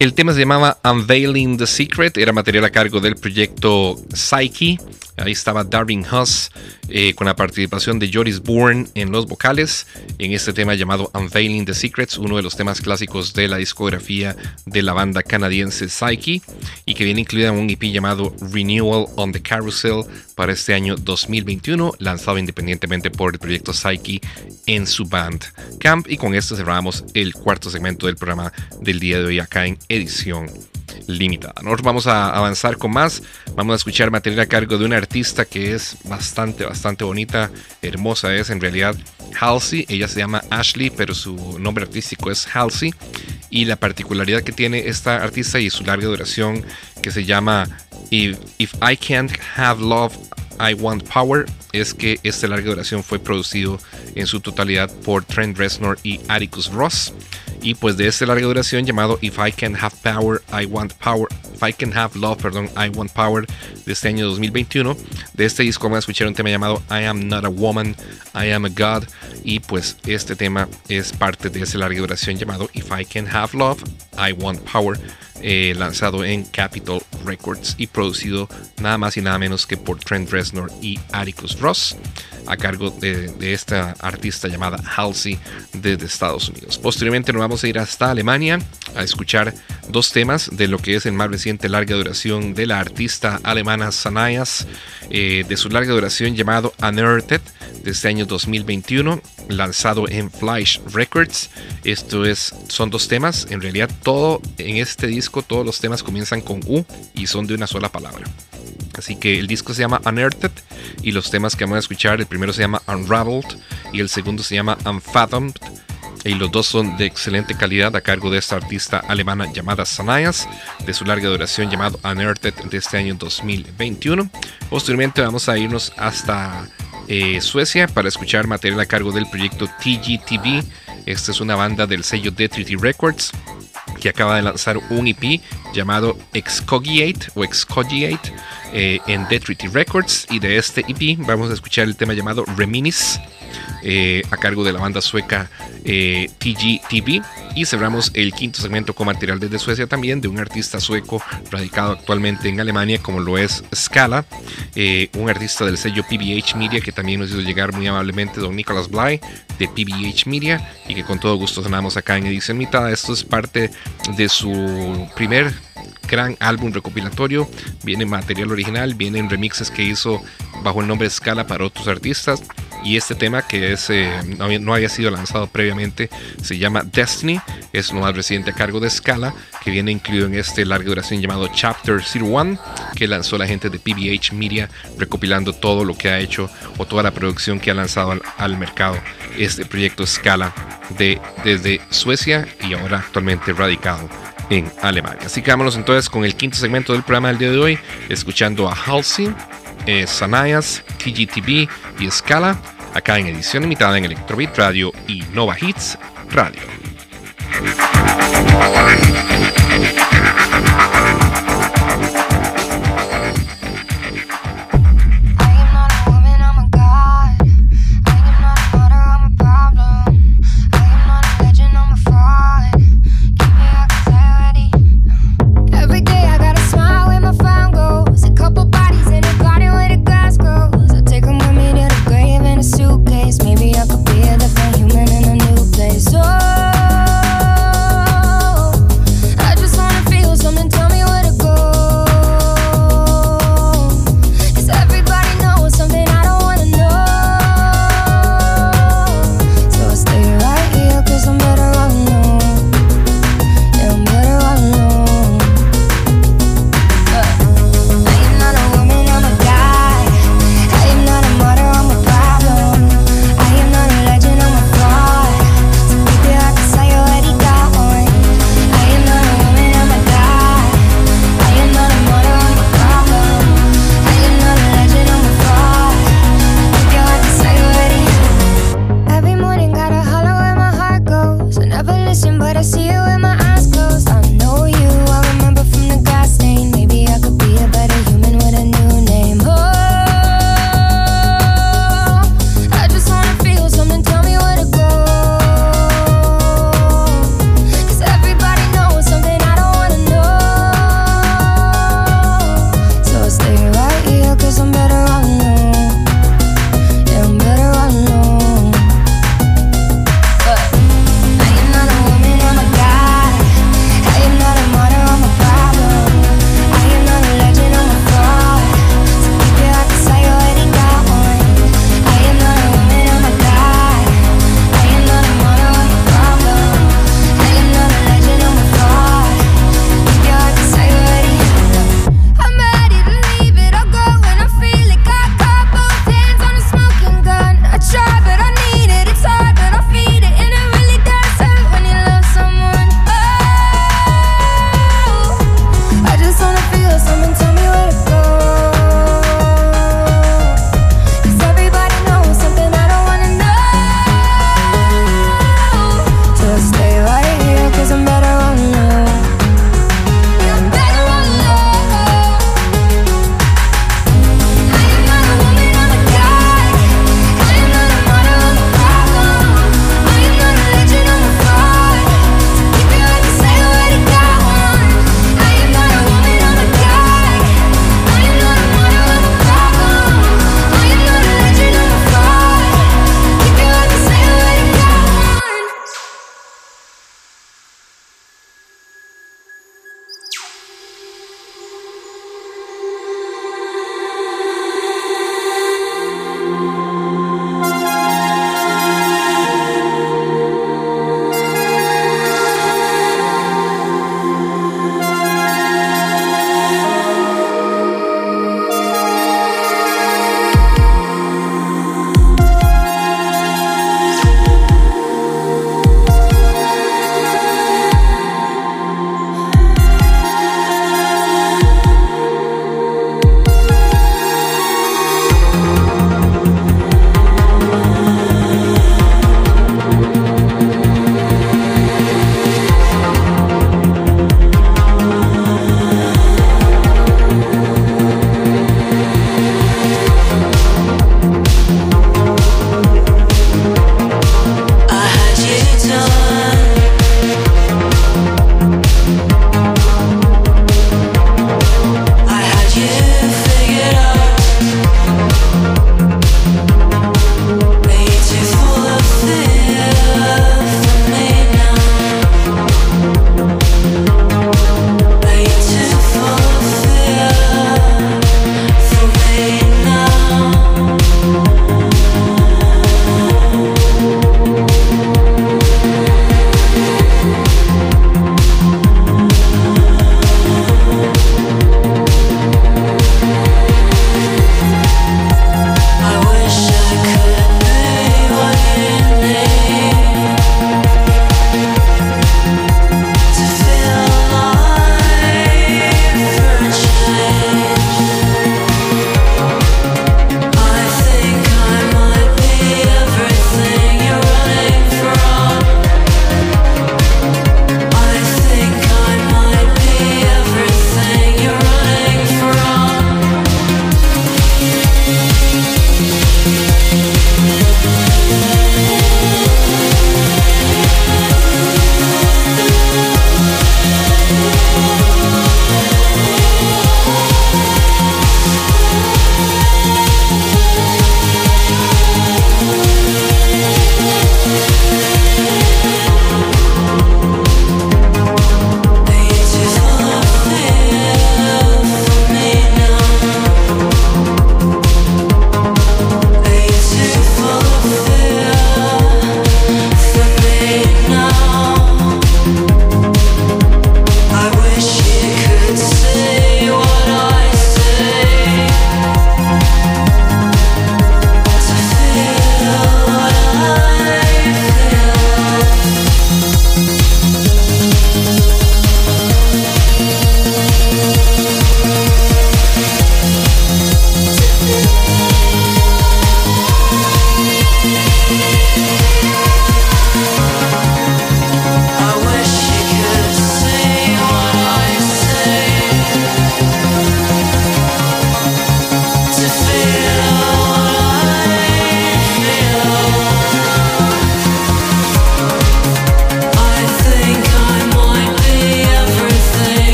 El tema se llamaba Unveiling the Secret, era material a cargo del proyecto Psyche. Ahí estaba Darwin Huss eh, con la participación de Joris Bourne en los vocales en este tema llamado Unveiling the Secrets, uno de los temas clásicos de la discografía de la banda canadiense Psyche y que viene incluida en un EP llamado Renewal on the Carousel para este año 2021, lanzado independientemente por el proyecto Psyche en su band Camp. Y con esto cerramos el cuarto segmento del programa del día de hoy acá en edición limitada. Nosotros vamos a avanzar con más. Vamos a escuchar material a cargo de una artista que es bastante, bastante bonita, hermosa. Es en realidad Halsey. Ella se llama Ashley, pero su nombre artístico es Halsey. Y la particularidad que tiene esta artista y su larga duración que se llama If, If I Can't Have Love, I Want Power es que esta larga duración fue producido en su totalidad por Trent Reznor y Atticus Ross. Y pues de esta larga duración llamado If I Can Have Power, I Want Power, If I Can Have Love, perdón, I Want Power de este año 2021. De este disco vamos a escuchar un tema llamado I Am Not a Woman, I Am a God. Y pues este tema es parte de esa larga duración llamado If I Can Have Love, I Want Power. Eh, lanzado en Capitol Records y producido nada más y nada menos que por Trent Reznor y Atticus Ross a cargo de, esta artista llamada Halsey desde Estados Unidos. Posteriormente nos vamos a ir hasta Alemania a escuchar dos temas de lo que es el más reciente larga duración de la artista alemana Sanayas, eh, de su larga duración llamado Unearthed de este año 2021, lanzado en Flash Records. Esto es, son dos temas, en realidad todo en este disco, todos los temas comienzan con U y son de una sola palabra. Así que el disco se llama Unearthed y los temas que vamos a escuchar, el primero se llama Unraveled y el segundo se llama Unfathomed. Y los dos son de excelente calidad a cargo de esta artista alemana llamada Sanayas, de su larga duración llamado Unearthed de este año 2021. Posteriormente vamos a irnos hasta eh, Suecia para escuchar material a cargo del proyecto TGTV. Esta es una banda del sello Detrity Records que acaba de lanzar un EP llamado Excogiate o Excogiate eh, en Detrity Records y de este EP vamos a escuchar el tema llamado Reminis eh, a cargo de la banda sueca eh, TGTV y cerramos el quinto segmento con material desde Suecia también de un artista sueco radicado actualmente en Alemania como lo es Scala, eh, un artista del sello PBH Media que también nos hizo llegar muy amablemente don Nicholas Bly de PBH Media y que con todo gusto sonamos acá en edición mitad. Esto es parte de su primer gran álbum recopilatorio. Viene material original, vienen remixes que hizo bajo el nombre Scala para otros artistas. Y este tema, que eh, no, había, sido lanzado previamente, se llama Destiny. Es lo más reciente a cargo de Scala, que viene incluido en este larga duración llamado Chapter 01, que lanzó la gente de PBH Media, recopilando todo lo que ha hecho o toda la producción que ha lanzado al, al mercado este proyecto Scala de, desde Suecia y ahora actualmente radicado en Alemania. Así que vámonos entonces con el quinto segmento del programa del día de hoy, escuchando a Halsey, eh, Sanayas, TGTV y Scala, acá en edición limitada en Electrobit Radio y Nova Hits Radio.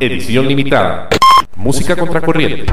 Edición limitada. Música contracorriente.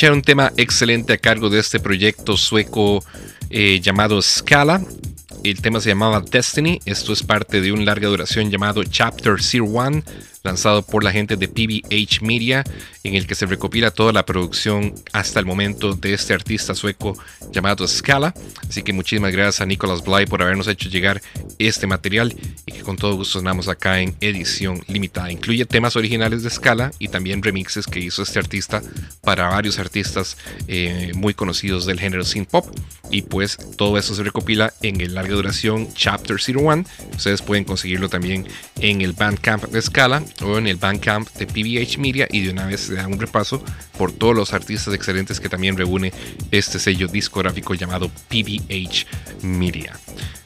Escuchar un tema excelente a cargo de este proyecto sueco eh, llamado Scala. El tema se llamaba Destiny. Esto es parte de un larga duración llamado Chapter 01, lanzado por la gente de PBH Media, en el que se recopila toda la producción hasta el momento de este artista sueco llamado Scala. Así que muchísimas gracias a Nicholas Bly por habernos hecho llegar este material y que con todo gusto sonamos acá en edición limitada. Incluye temas originales de Scala y también remixes que hizo este artista para varios artistas eh, muy conocidos del género synth pop. Y pues todo eso se recopila en el larga duración Chapter 01. Ustedes pueden conseguirlo también en el Bandcamp de Scala o en el Bandcamp de PBH Media y de una vez se da un repaso por todos los artistas excelentes que también reúne este sello discográfico llamado PBH Media.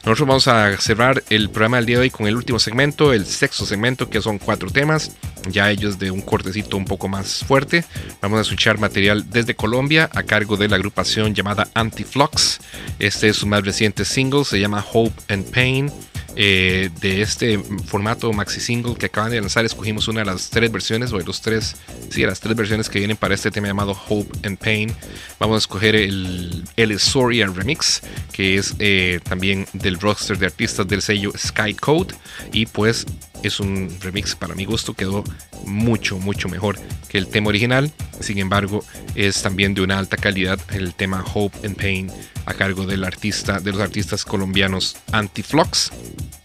Nosotros vamos a cerrar el programa del día de hoy con el último segmento, el sexto segmento, que son cuatro temas, ya ellos de un cortecito un poco más fuerte. Vamos a escuchar material desde Colombia a cargo de la agrupación llamada Antiflux. Este es su más reciente single, se llama Hope and Pain. Eh, de este formato maxi single que acaban de lanzar escogimos una de las tres versiones o de los tres sí las tres versiones que vienen para este tema llamado Hope and Pain vamos a escoger el el Soria remix que es eh, también del roster de artistas del sello Sky Code. Y pues es un remix para mi gusto quedó mucho mucho mejor que el tema original. Sin embargo es también de una alta calidad el tema Hope and Pain a cargo del artista de los artistas colombianos Antiflux.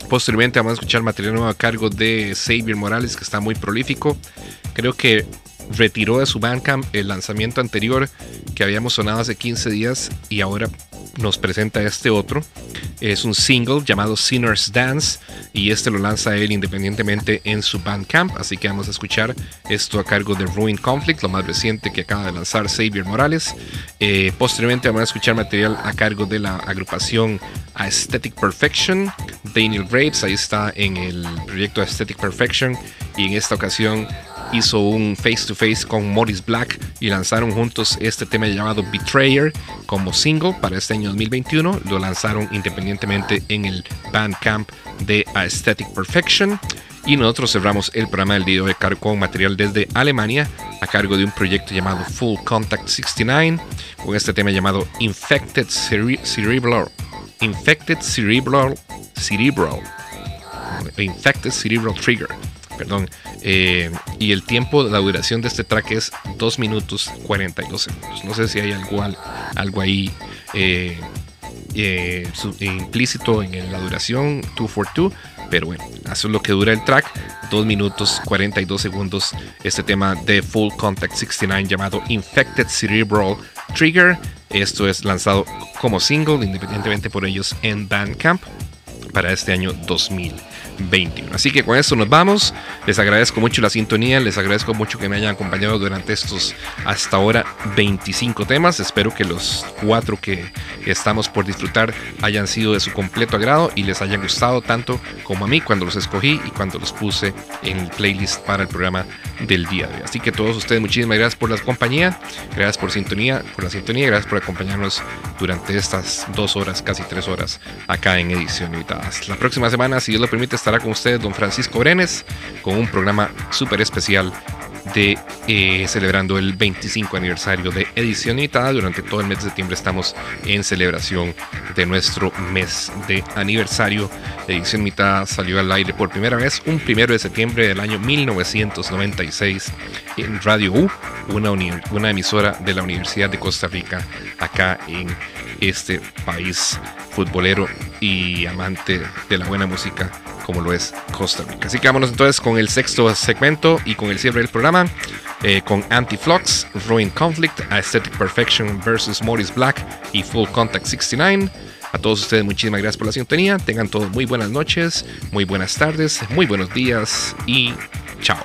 Posteriormente vamos a escuchar material nuevo a cargo de Xavier Morales, que está muy prolífico. Creo que retiró de su Bandcamp el lanzamiento anterior que habíamos sonado hace 15 días y ahora nos presenta este otro. Es un single llamado Sinner's Dance y este lo lanza él independientemente en su Bandcamp. Así que vamos a escuchar esto a cargo de Ruin Conflict, lo más reciente que acaba de lanzar Xavier Morales. Eh, posteriormente vamos a escuchar material a cargo de la agrupación Aesthetic Perfection. Daniel Graves, ahí está en el proyecto Aesthetic Perfection y en esta ocasión hizo un face to face con Morris Black y lanzaron juntos este tema llamado Betrayer como single para este año 2021. Lo lanzaron independientemente en el Bandcamp de Aesthetic Perfection. Y nosotros cerramos el programa del día de hoy con material desde Alemania a cargo de un proyecto llamado Full Contact 69 con este tema llamado Infected Cere- Cerebral Infected Cerebral Cerebral Infected Cerebral Trigger perdón. Eh, y el tiempo la duración de este track es 2 minutos 42 segundos. No sé si hay algo, al- algo ahí eh, eh, implícito en la duración 242 pero bueno, eso es lo que dura el track 2 minutos 42 segundos. Este tema de Full Contact 69 llamado Infected Cerebral Trigger. Esto es lanzado como single independientemente por ellos en Bandcamp para este año 2021. Así que con esto nos vamos. Les agradezco mucho la sintonía, les agradezco mucho que me hayan acompañado durante estos hasta ahora 25 temas. Espero que los cuatro que estamos por disfrutar hayan sido de su completo agrado y les hayan gustado tanto como a mí cuando los escogí y cuando los puse en el playlist para el programa del día de hoy. Así que todos ustedes muchísimas gracias por la compañía, gracias por sintonía, por la sintonía, gracias por acompañarnos durante estas dos horas, casi tres horas acá en edición limitadas. La próxima semana, si Dios lo permite, estará con ustedes don Francisco Brenes con un programa súper especial de eh, celebrando el 25 aniversario de edición limitada. Durante todo el mes de septiembre estamos en celebración de nuestro mes de aniversario. Edición limitada salió al aire por primera vez un primero de septiembre del año 1996 en Radio U, una, una emisora de la Universidad de Costa Rica, acá en este país futbolero y amante de la buena música como lo es Costa Rica. Así que vámonos entonces con el sexto segmento y con el cierre del programa, eh, con Anti-Flux, Ruin Conflict, Aesthetic Perfection versus Morris Black y Full Contact 69. A todos ustedes muchísimas gracias por la sintonía. Tengan todos muy buenas noches, muy buenas tardes, muy buenos días y chao.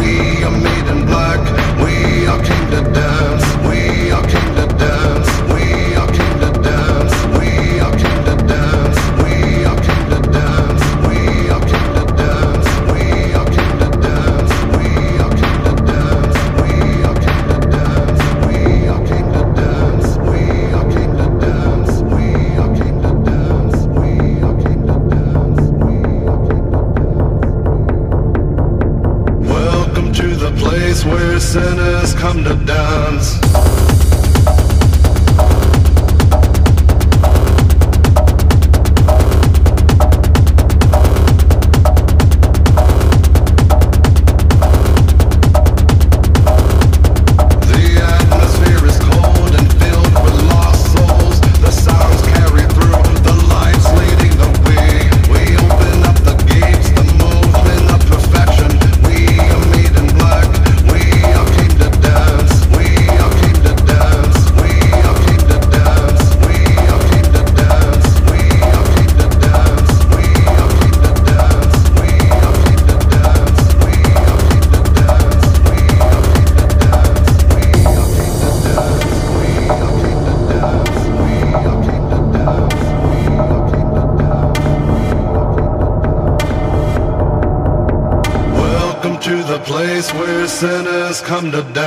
we the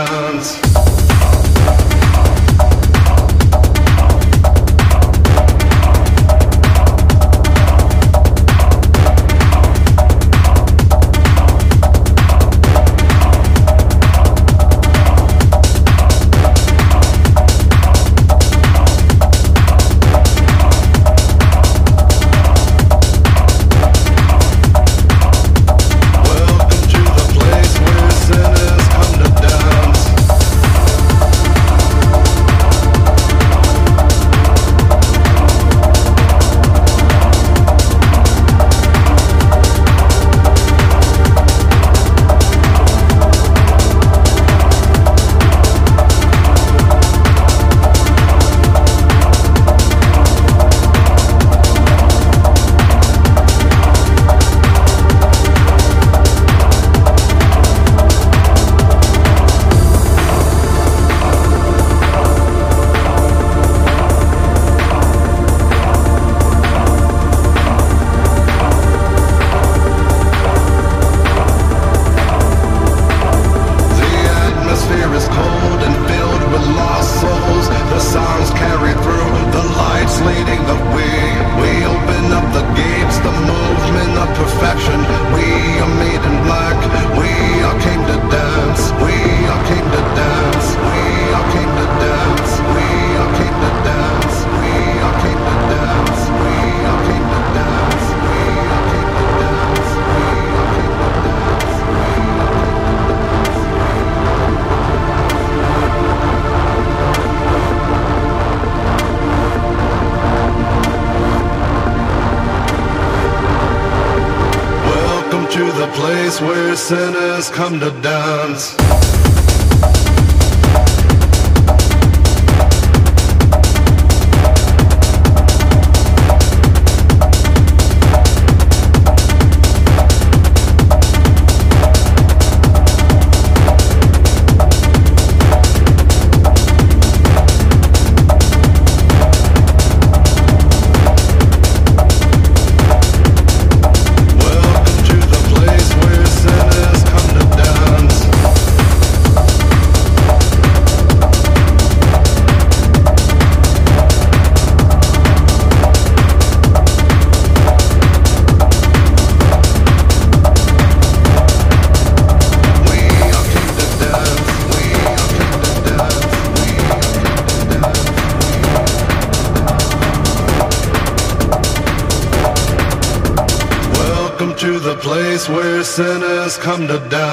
sinners come to dance. sinners come to die.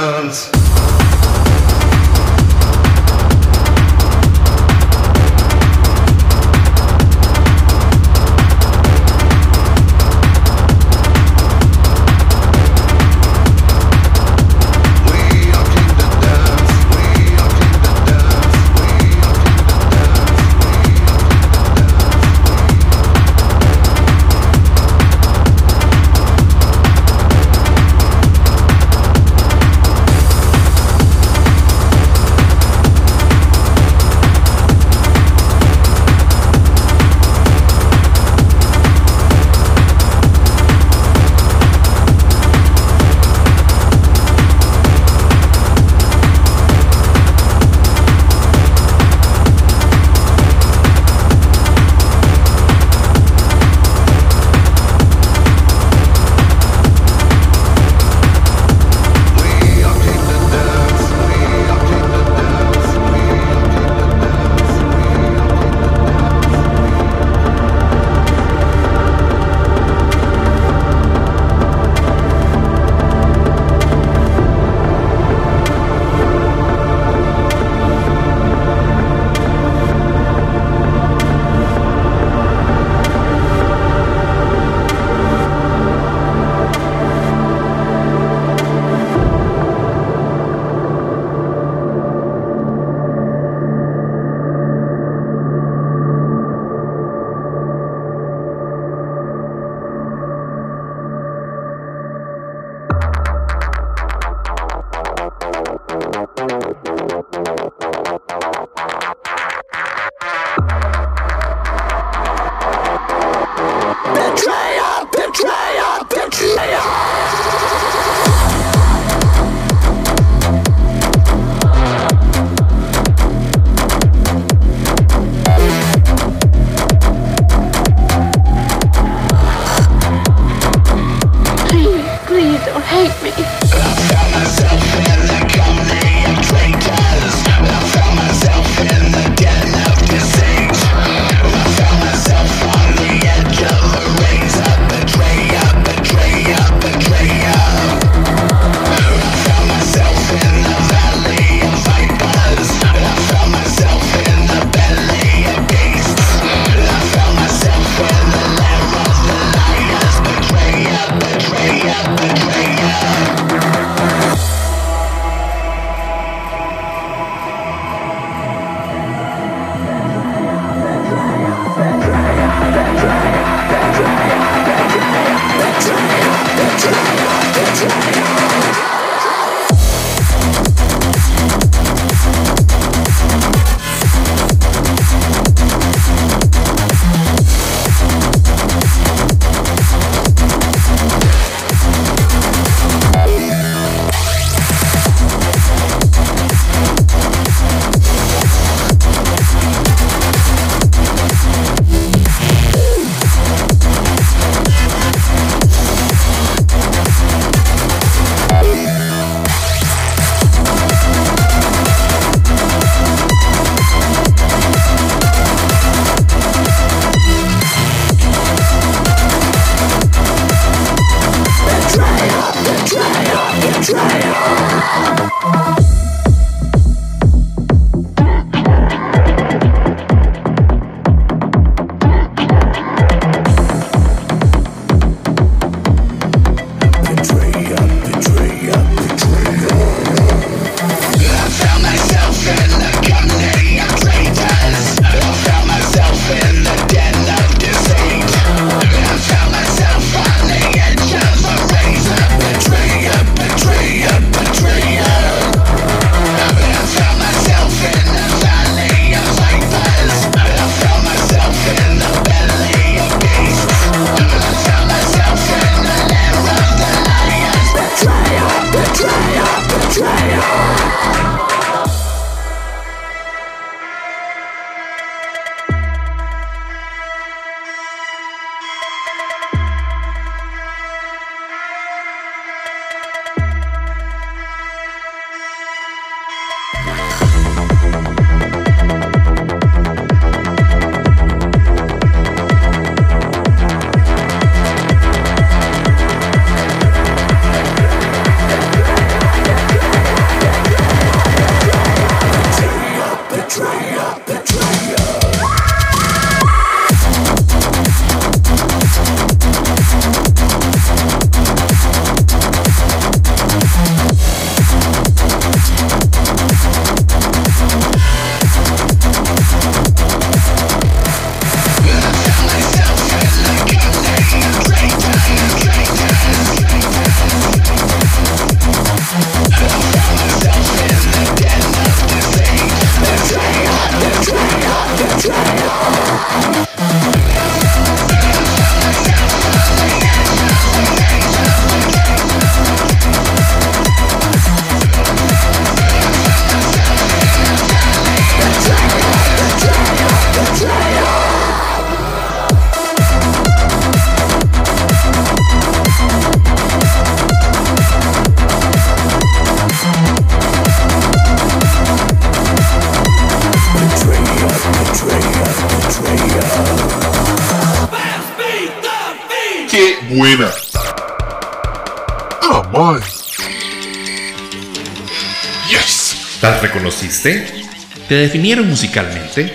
Reconociste? ¿Te definieron musicalmente?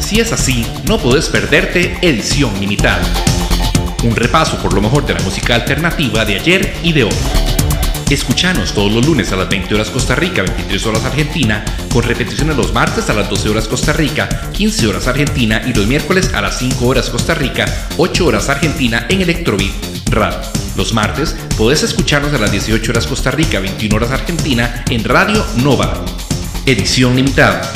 Si es así, no podés perderte Edición Limitada. Un repaso por lo mejor de la música alternativa de ayer y de hoy. Escuchanos todos los lunes a las 20 horas Costa Rica, 23 horas Argentina, con repeticiones los martes a las 12 horas Costa Rica, 15 horas Argentina y los miércoles a las 5 horas Costa Rica, 8 horas Argentina en Electrobeat Radio. Los martes podés escucharnos a las 18 horas Costa Rica, 21 horas Argentina en Radio Nova. Edición limitada.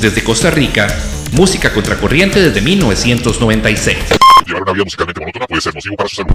Desde Costa Rica, música contracorriente desde 1996. Llevar una vida musicalmente monótona puede ser nocivo para su salud.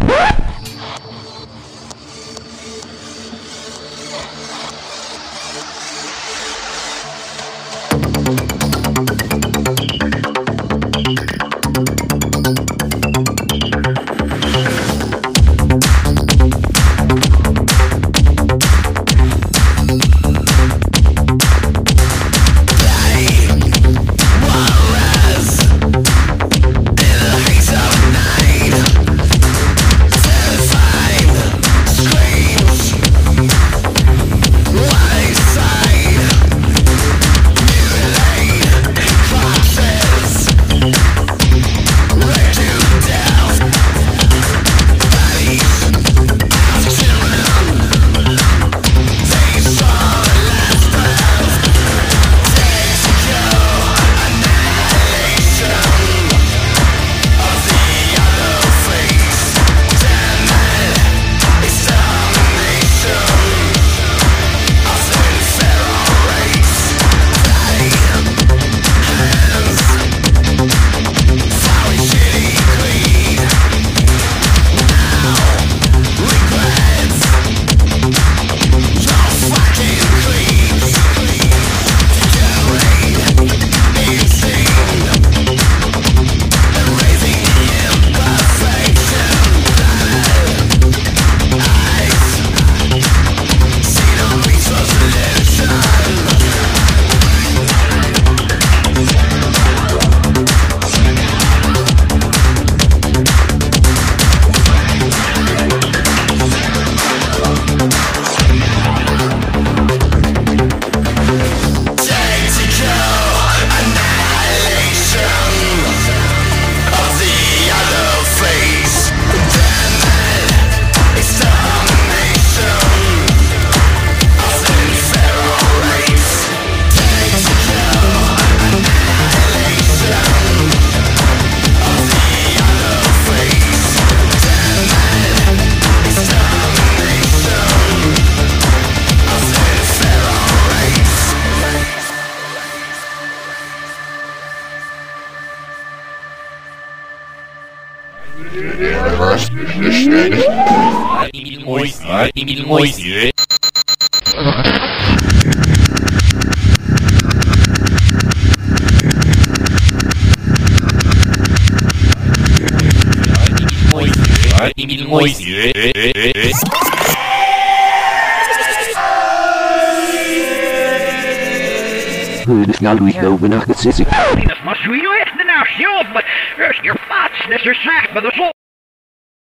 yeah. No, we're not gonna consistent.